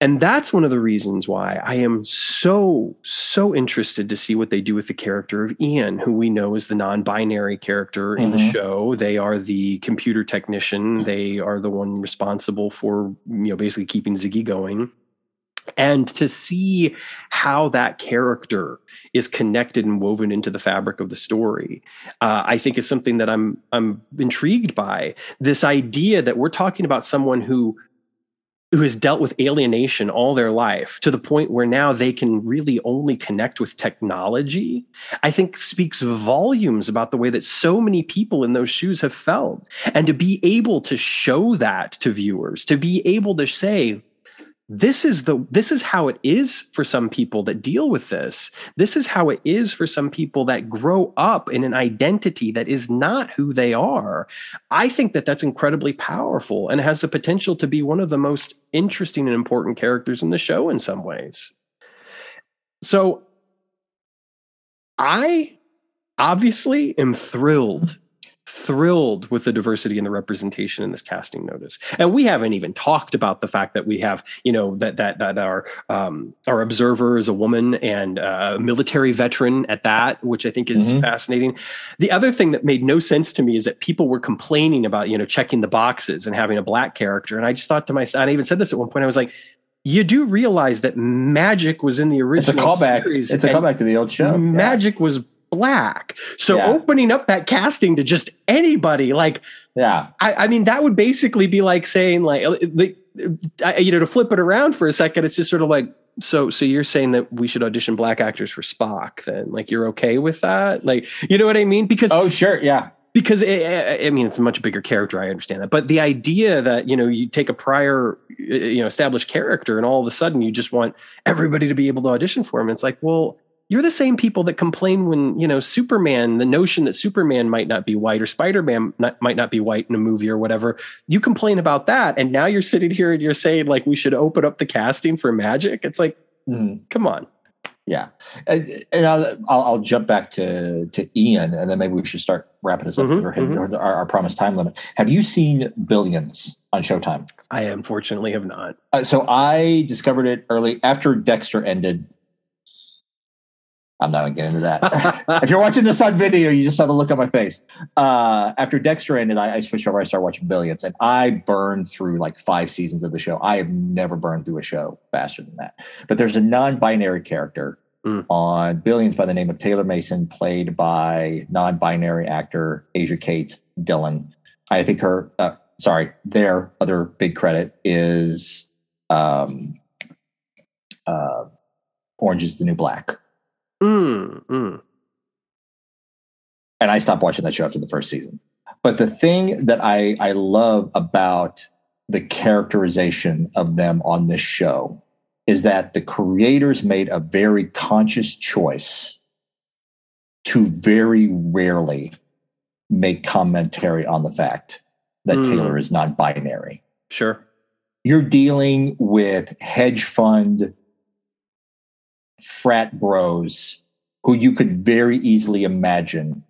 and that's one of the reasons why I am so, so interested to see what they do with the character of Ian, who we know is the non binary character in mm-hmm. the show. They are the computer technician, they are the one responsible for, you know, basically keeping Ziggy going. And to see how that character is connected and woven into the fabric of the story, uh, I think is something that I'm I'm intrigued by. This idea that we're talking about someone who who has dealt with alienation all their life to the point where now they can really only connect with technology, I think speaks volumes about the way that so many people in those shoes have felt. And to be able to show that to viewers, to be able to say, this is the this is how it is for some people that deal with this. This is how it is for some people that grow up in an identity that is not who they are. I think that that's incredibly powerful and has the potential to be one of the most interesting and important characters in the show in some ways. So i obviously am thrilled thrilled with the diversity and the representation in this casting notice. And we haven't even talked about the fact that we have, you know, that that that our um, our observer is a woman and a military veteran at that, which I think is mm-hmm. fascinating. The other thing that made no sense to me is that people were complaining about, you know, checking the boxes and having a black character. And I just thought to myself, and I even said this at one point, I was like, you do realize that magic was in the original it's a callback. series. It's a callback to the old show. Magic yeah. was black. So yeah. opening up that casting to just anybody, like, yeah, I, I mean, that would basically be like saying, like, uh, the, uh, you know, to flip it around for a second, it's just sort of like, so, so you're saying that we should audition black actors for Spock? Then, like, you're okay with that? Like, you know what I mean? Because oh, sure, yeah, because it, I mean it's a much bigger character. I understand that, but the idea that you know you take a prior you know established character and all of a sudden you just want everybody to be able to audition for him, it's like, well, you're the same people that complain when you know superman the notion that superman might not be white or spider-man not, might not be white in a movie or whatever you complain about that. And now you're sitting here and you're saying like we should open up the casting for magic. It's like mm. come on. Yeah. And, and I'll, I'll, I'll, jump back to to ian and then maybe we should start wrapping this up mm-hmm, mm-hmm. our, our promised time limit. Have you seen billions on showtime? I unfortunately have not. Uh, so i discovered it early after dexter ended I'm not going to get into that. *laughs* if you're watching this on video, you just saw the look on my face. Uh, after Dexter ended, I, I, switched over. I started watching Billions, and I burned through like five seasons of the show. I have never burned through a show faster than that. But there's a non-binary character mm. on Billions by the name of Taylor Mason, played by non-binary actor Asia Kate Dillon. I think her, uh, sorry, their other big credit is um, uh, Orange is the New Black Mm, mm. And I stopped watching that show after the first season. But the thing that I, I love about the characterization of them on this show is that the creators made a very conscious choice to very rarely make commentary on the fact that mm. Taylor is non binary. Sure. You're dealing with hedge fund frat bros who you could very easily imagine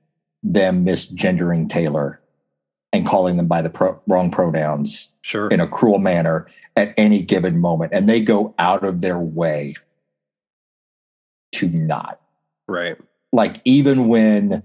them misgendering Taylor and calling them by the pro- wrong pronouns sure. in a cruel manner at any given moment. And they go out of their way to not. Right. Like, even when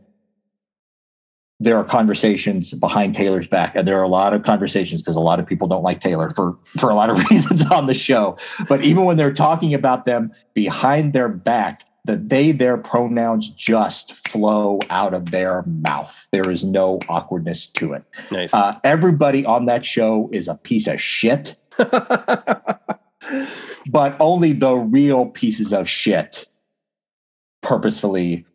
there are conversations behind Taylor's back, and there are a lot of conversations because a lot of people don't like Taylor for for a lot of *laughs* reasons on the show. But even when they're talking about them behind their back, the they their pronouns just flow out of their mouth. There is no awkwardness to it. Nice. Uh, everybody on that show is a piece of shit, *laughs* but only the real pieces of shit purposefully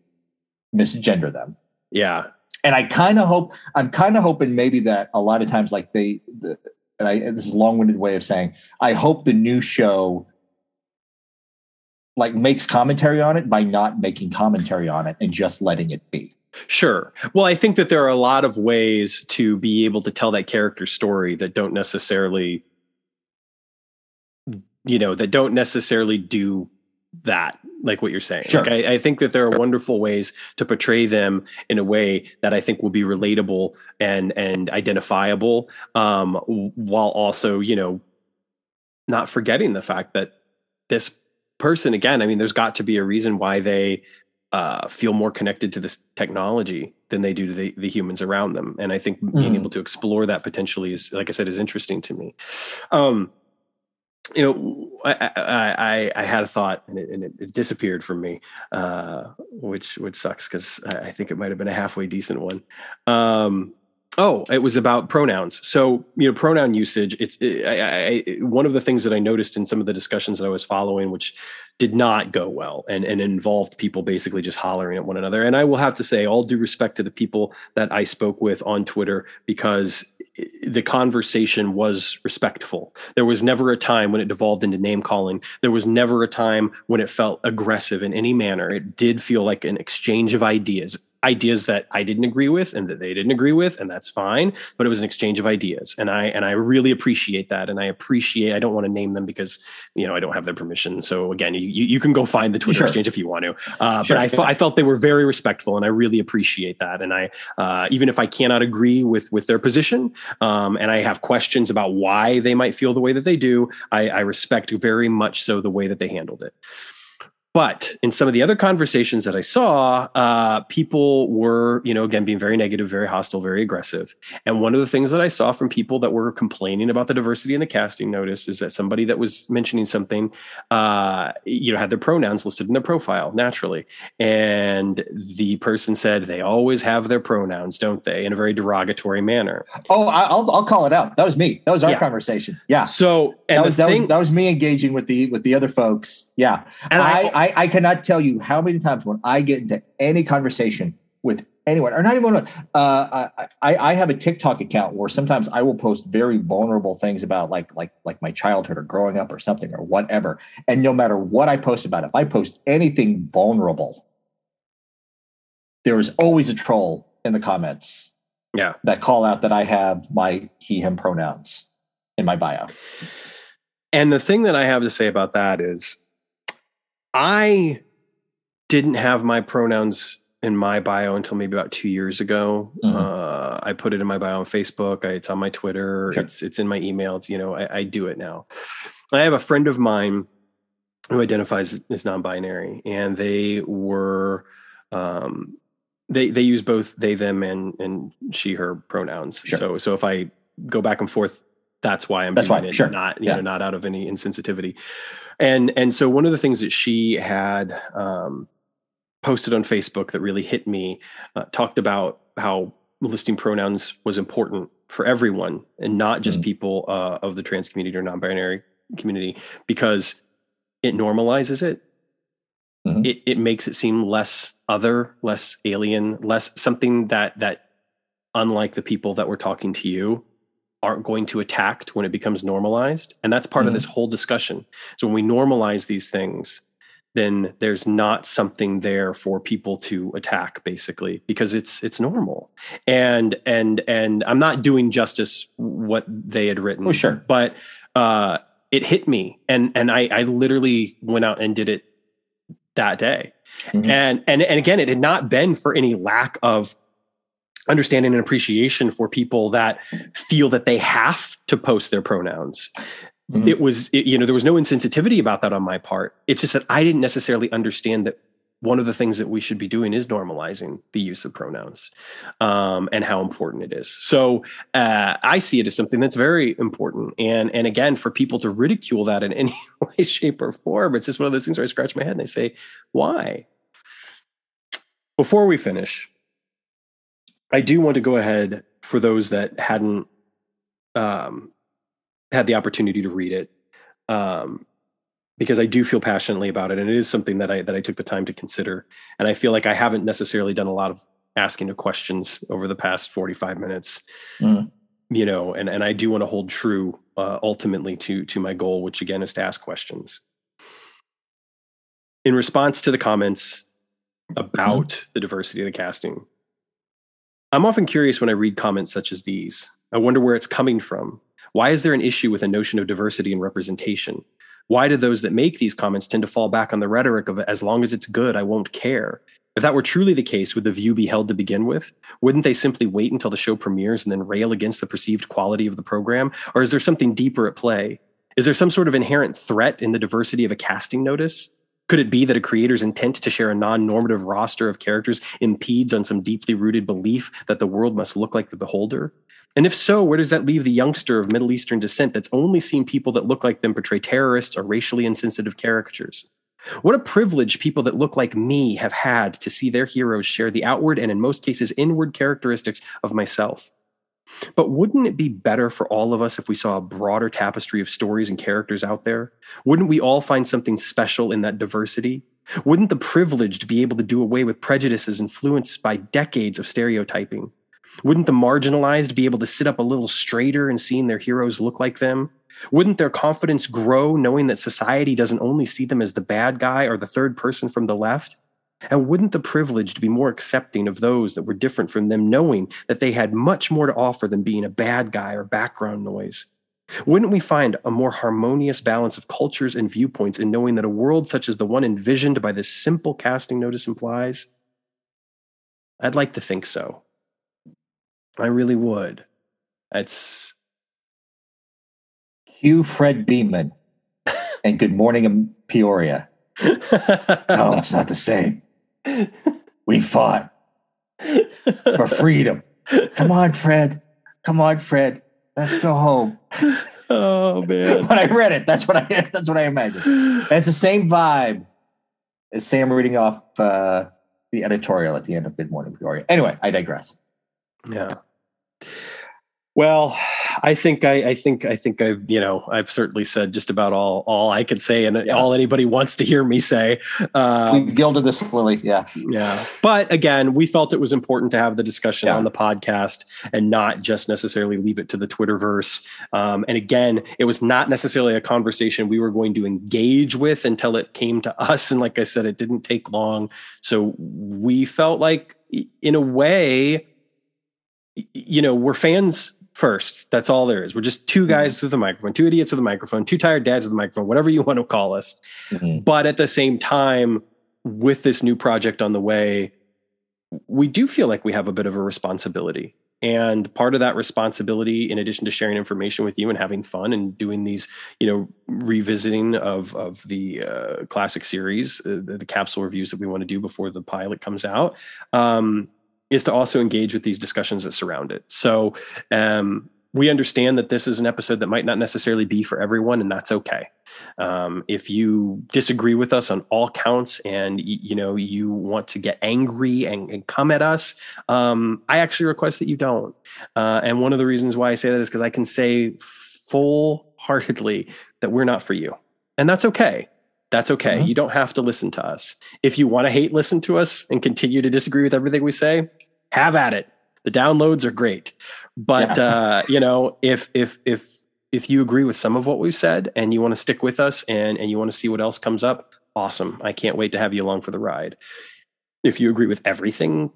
misgender them. Yeah, and I kind of hope I'm kind of hoping maybe that a lot of times like they the, and I this is a long-winded way of saying I hope the new show like makes commentary on it by not making commentary on it and just letting it be. Sure. Well, I think that there are a lot of ways to be able to tell that character story that don't necessarily you know that don't necessarily do that like what you're saying sure. Like I, I, think that there are wonderful ways to portray them in a way that i think will be relatable and and identifiable um, while also you know not forgetting the fact that this person again i mean there's got to be a reason why they uh, feel more connected to this technology than they do to the, the humans around them and i think being mm. able to explore that potentially is like i said is interesting to me um, you know, I, I, I had a thought and it, and it disappeared from me, uh, which which sucks because I think it might have been a halfway decent one. Um, oh, it was about pronouns. So you know, pronoun usage. It's it, I, I, one of the things that I noticed in some of the discussions that I was following, which did not go well and, and involved people basically just hollering at one another. And I will have to say, all due respect to the people that I spoke with on Twitter, because the conversation was respectful. There was never a time when it devolved into name calling. There was never a time when it felt aggressive in any manner. It did feel like an exchange of ideas. Ideas that I didn't agree with and that they didn't agree with, and that's fine. But it was an exchange of ideas, and I and I really appreciate that. And I appreciate. I don't want to name them because you know I don't have their permission. So again, you you can go find the Twitter sure. exchange if you want to. Uh, sure. But I. I felt they were very respectful, and I really appreciate that. And I uh, even if I cannot agree with with their position, um, and I have questions about why they might feel the way that they do, I, I respect very much so the way that they handled it. But in some of the other conversations that I saw, uh, people were, you know, again, being very negative, very hostile, very aggressive. And one of the things that I saw from people that were complaining about the diversity in the casting notice is that somebody that was mentioning something, uh, you know, had their pronouns listed in their profile naturally. And the person said they always have their pronouns, don't they, in a very derogatory manner. Oh, I'll, I'll call it out. That was me. That was our yeah. conversation. Yeah. So, and that was, thing, that was, that was me engaging with the with the other folks. Yeah. And I, I I, I cannot tell you how many times when I get into any conversation with anyone, or not even uh, I, I have a TikTok account where sometimes I will post very vulnerable things about like like like my childhood or growing up or something or whatever. And no matter what I post about, if I post anything vulnerable, there is always a troll in the comments. Yeah, that call out that I have my he him pronouns in my bio. And the thing that I have to say about that is I didn't have my pronouns in my bio until maybe about two years ago. Mm-hmm. Uh, I put it in my bio on Facebook. I, it's on my Twitter. Sure. It's it's in my emails. You know I, I, do it now. I have a friend of mine who identifies as non-binary, and they were um, they they use both they them and and she her pronouns. Sure. So so if I go back and forth, that's why I'm that's doing it, sure. not you yeah. know not out of any insensitivity and and so one of the things that she had um, posted on Facebook that really hit me uh, talked about how listing pronouns was important for everyone and not just mm-hmm. people uh, of the trans community or non-binary community because it normalizes it. Mm-hmm. It it makes it seem less other, less alien, less something that that unlike the people that were talking to you aren't going to attack when it becomes normalized. And that's part mm-hmm. of this whole discussion. So when we normalize these things, then there's not something there for people to attack basically because it's it's normal and and and i'm not doing justice what they had written oh, sure but uh it hit me and and i i literally went out and did it that day mm-hmm. and and and again it had not been for any lack of understanding and appreciation for people that feel that they have to post their pronouns. Mm-hmm. It was, it, you know, there was no insensitivity about that on my part. It's just that I didn't necessarily understand that one of the things that we should be doing is normalizing the use of pronouns um, and how important it is. So uh, I see it as something that's very important. And and again, for people to ridicule that in *laughs* any way, shape, or form, it's just one of those things where I scratch my head and I say, why? Before we finish, I do want to go ahead for those that hadn't um, had the opportunity to read it, um, because I do feel passionately about it, and it is something that I that I took the time to consider. And I feel like I haven't necessarily done a lot of asking of questions over the past forty five minutes. Mm. You know, and and I do want to hold true uh, ultimately to to my goal, which again is to ask questions. In response to the comments about mm. the diversity of the casting, I'm often curious when I read comments such as these. I wonder where it's coming from. Why is there an issue with a notion of diversity and representation? Why do those that make these comments tend to fall back on the rhetoric of as long as it's good, I won't care? If that were truly the case, would the view be held to begin with? Wouldn't they simply wait until the show premieres and then rail against the perceived quality of the program? Or is there something deeper at play? Is there some sort of inherent threat in the diversity of a casting notice? Could it be that a creator's intent to share a non normative roster of characters impedes on some deeply rooted belief that the world must look like the beholder? And if so, where does that leave the youngster of Middle Eastern descent that's only seen people that look like them portray terrorists or racially insensitive caricatures? What a privilege people that look like me have had to see their heroes share the outward and, in most cases, inward characteristics of myself. But wouldn't it be better for all of us if we saw a broader tapestry of stories and characters out there? Wouldn't we all find something special in that diversity? Wouldn't the privileged be able to do away with prejudices influenced by decades of stereotyping? Wouldn't the marginalized be able to sit up a little straighter and seeing their heroes look like them? Wouldn't their confidence grow knowing that society doesn't only see them as the bad guy or the third person from the left? And wouldn't the privileged be more accepting of those that were different from them, knowing that they had much more to offer than being a bad guy or background noise? Wouldn't we find a more harmonious balance of cultures and viewpoints in knowing that a world such as the one envisioned by this simple casting notice implies? I'd like to think so. I really would. It's Hugh Fred Beeman and Good Morning Peoria. *laughs* no, it's not the same. *laughs* We fought for freedom. Come on, Fred. Come on, Fred. Let's go home. *laughs* Oh man. *laughs* when I read it, that's what I that's what I imagined. It's the same vibe as Sam reading off uh, the editorial at the end of Good Morning Peoria. Anyway, I digress. Yeah. Well, I think I, I think I think I've you know I've certainly said just about all all I could say and yeah. all anybody wants to hear me say. Um, We've gilded this Lily, yeah, yeah. But again, we felt it was important to have the discussion yeah. on the podcast and not just necessarily leave it to the Twitterverse. Um, and again, it was not necessarily a conversation we were going to engage with until it came to us. And like I said, it didn't take long, so we felt like, in a way, you know, we're fans first. That's all there is. We're just two mm-hmm. guys mm-hmm. with a microphone, two idiots with a microphone, two tired dads with a microphone, whatever you want to call us. Mm-hmm. But at the same time, with this new project on the way, we do feel like we have a bit of a responsibility. And part of that responsibility, in addition to sharing information with you and having fun and doing these, you know, revisiting of of the uh, classic series, uh, the, the, capsule reviews that we want to do before the pilot comes out, um, is to also engage with these discussions that surround it. So um, we understand that this is an episode that might not necessarily be for everyone, and that's okay. Um, if you disagree with us on all counts, and you know you want to get angry and, and come at us, um, I actually request that you don't. Uh, and one of the reasons why I say that is because I can say full heartedly that we're not for you, and that's okay. That's okay. Mm-hmm. You don't have to listen to us. If you want to hate listen to us and continue to disagree with everything we say, have at it. The downloads are great. But yeah. uh, you know, if if if if you agree with some of what we've said and you want to stick with us and and you want to see what else comes up, awesome. I can't wait to have you along for the ride. If you agree with everything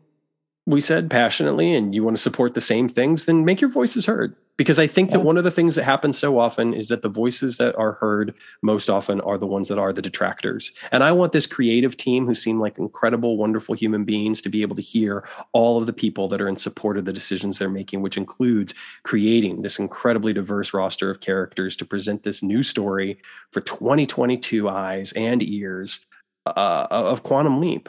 we said passionately and you want to support the same things, then make your voices heard. Because I think that one of the things that happens so often is that the voices that are heard most often are the ones that are the detractors. And I want this creative team who seem like incredible, wonderful human beings to be able to hear all of the people that are in support of the decisions they're making, which includes creating this incredibly diverse roster of characters to present this new story for 2022 eyes and ears uh, of Quantum Leap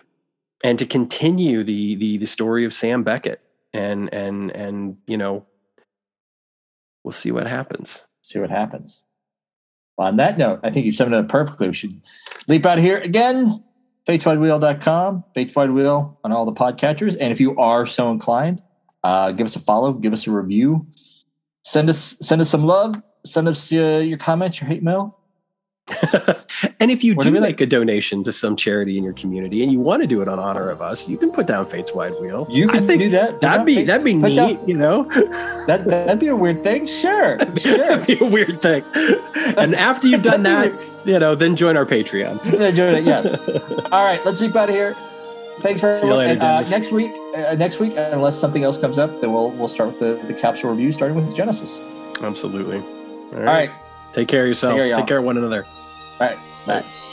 and to continue the the the story of Sam Beckett and and and you know we'll see what happens. See what happens. On that note, I think you summed it up perfectly. We should leap out here again. FatesWideWheel.com, Fates Wide Wheel on all the podcatchers. And if you are so inclined, uh, give us a follow, give us a review, send us send us some love, send us uh, your comments, your hate mail. And if you what do make a donation to some charity in your community and you want to do it on honor of us, you can put down Fate's Wide Wheel. You can do that. That'd be that'd be neat, down, you know. *laughs* that that'd be a weird thing. Sure, *laughs* sure. that'd be a weird thing. And after you've done that, *laughs* you know, then join our Patreon. then join it. Yes. All right, let's leap out of here. Thanks for everyone. Later, uh, next week, uh, next week, unless something else comes up, then we'll we'll start with the the capsule review, starting with Genesis. Absolutely. All right. All right. Take care of yourselves. Take care, Take care of one another. All right. Bye.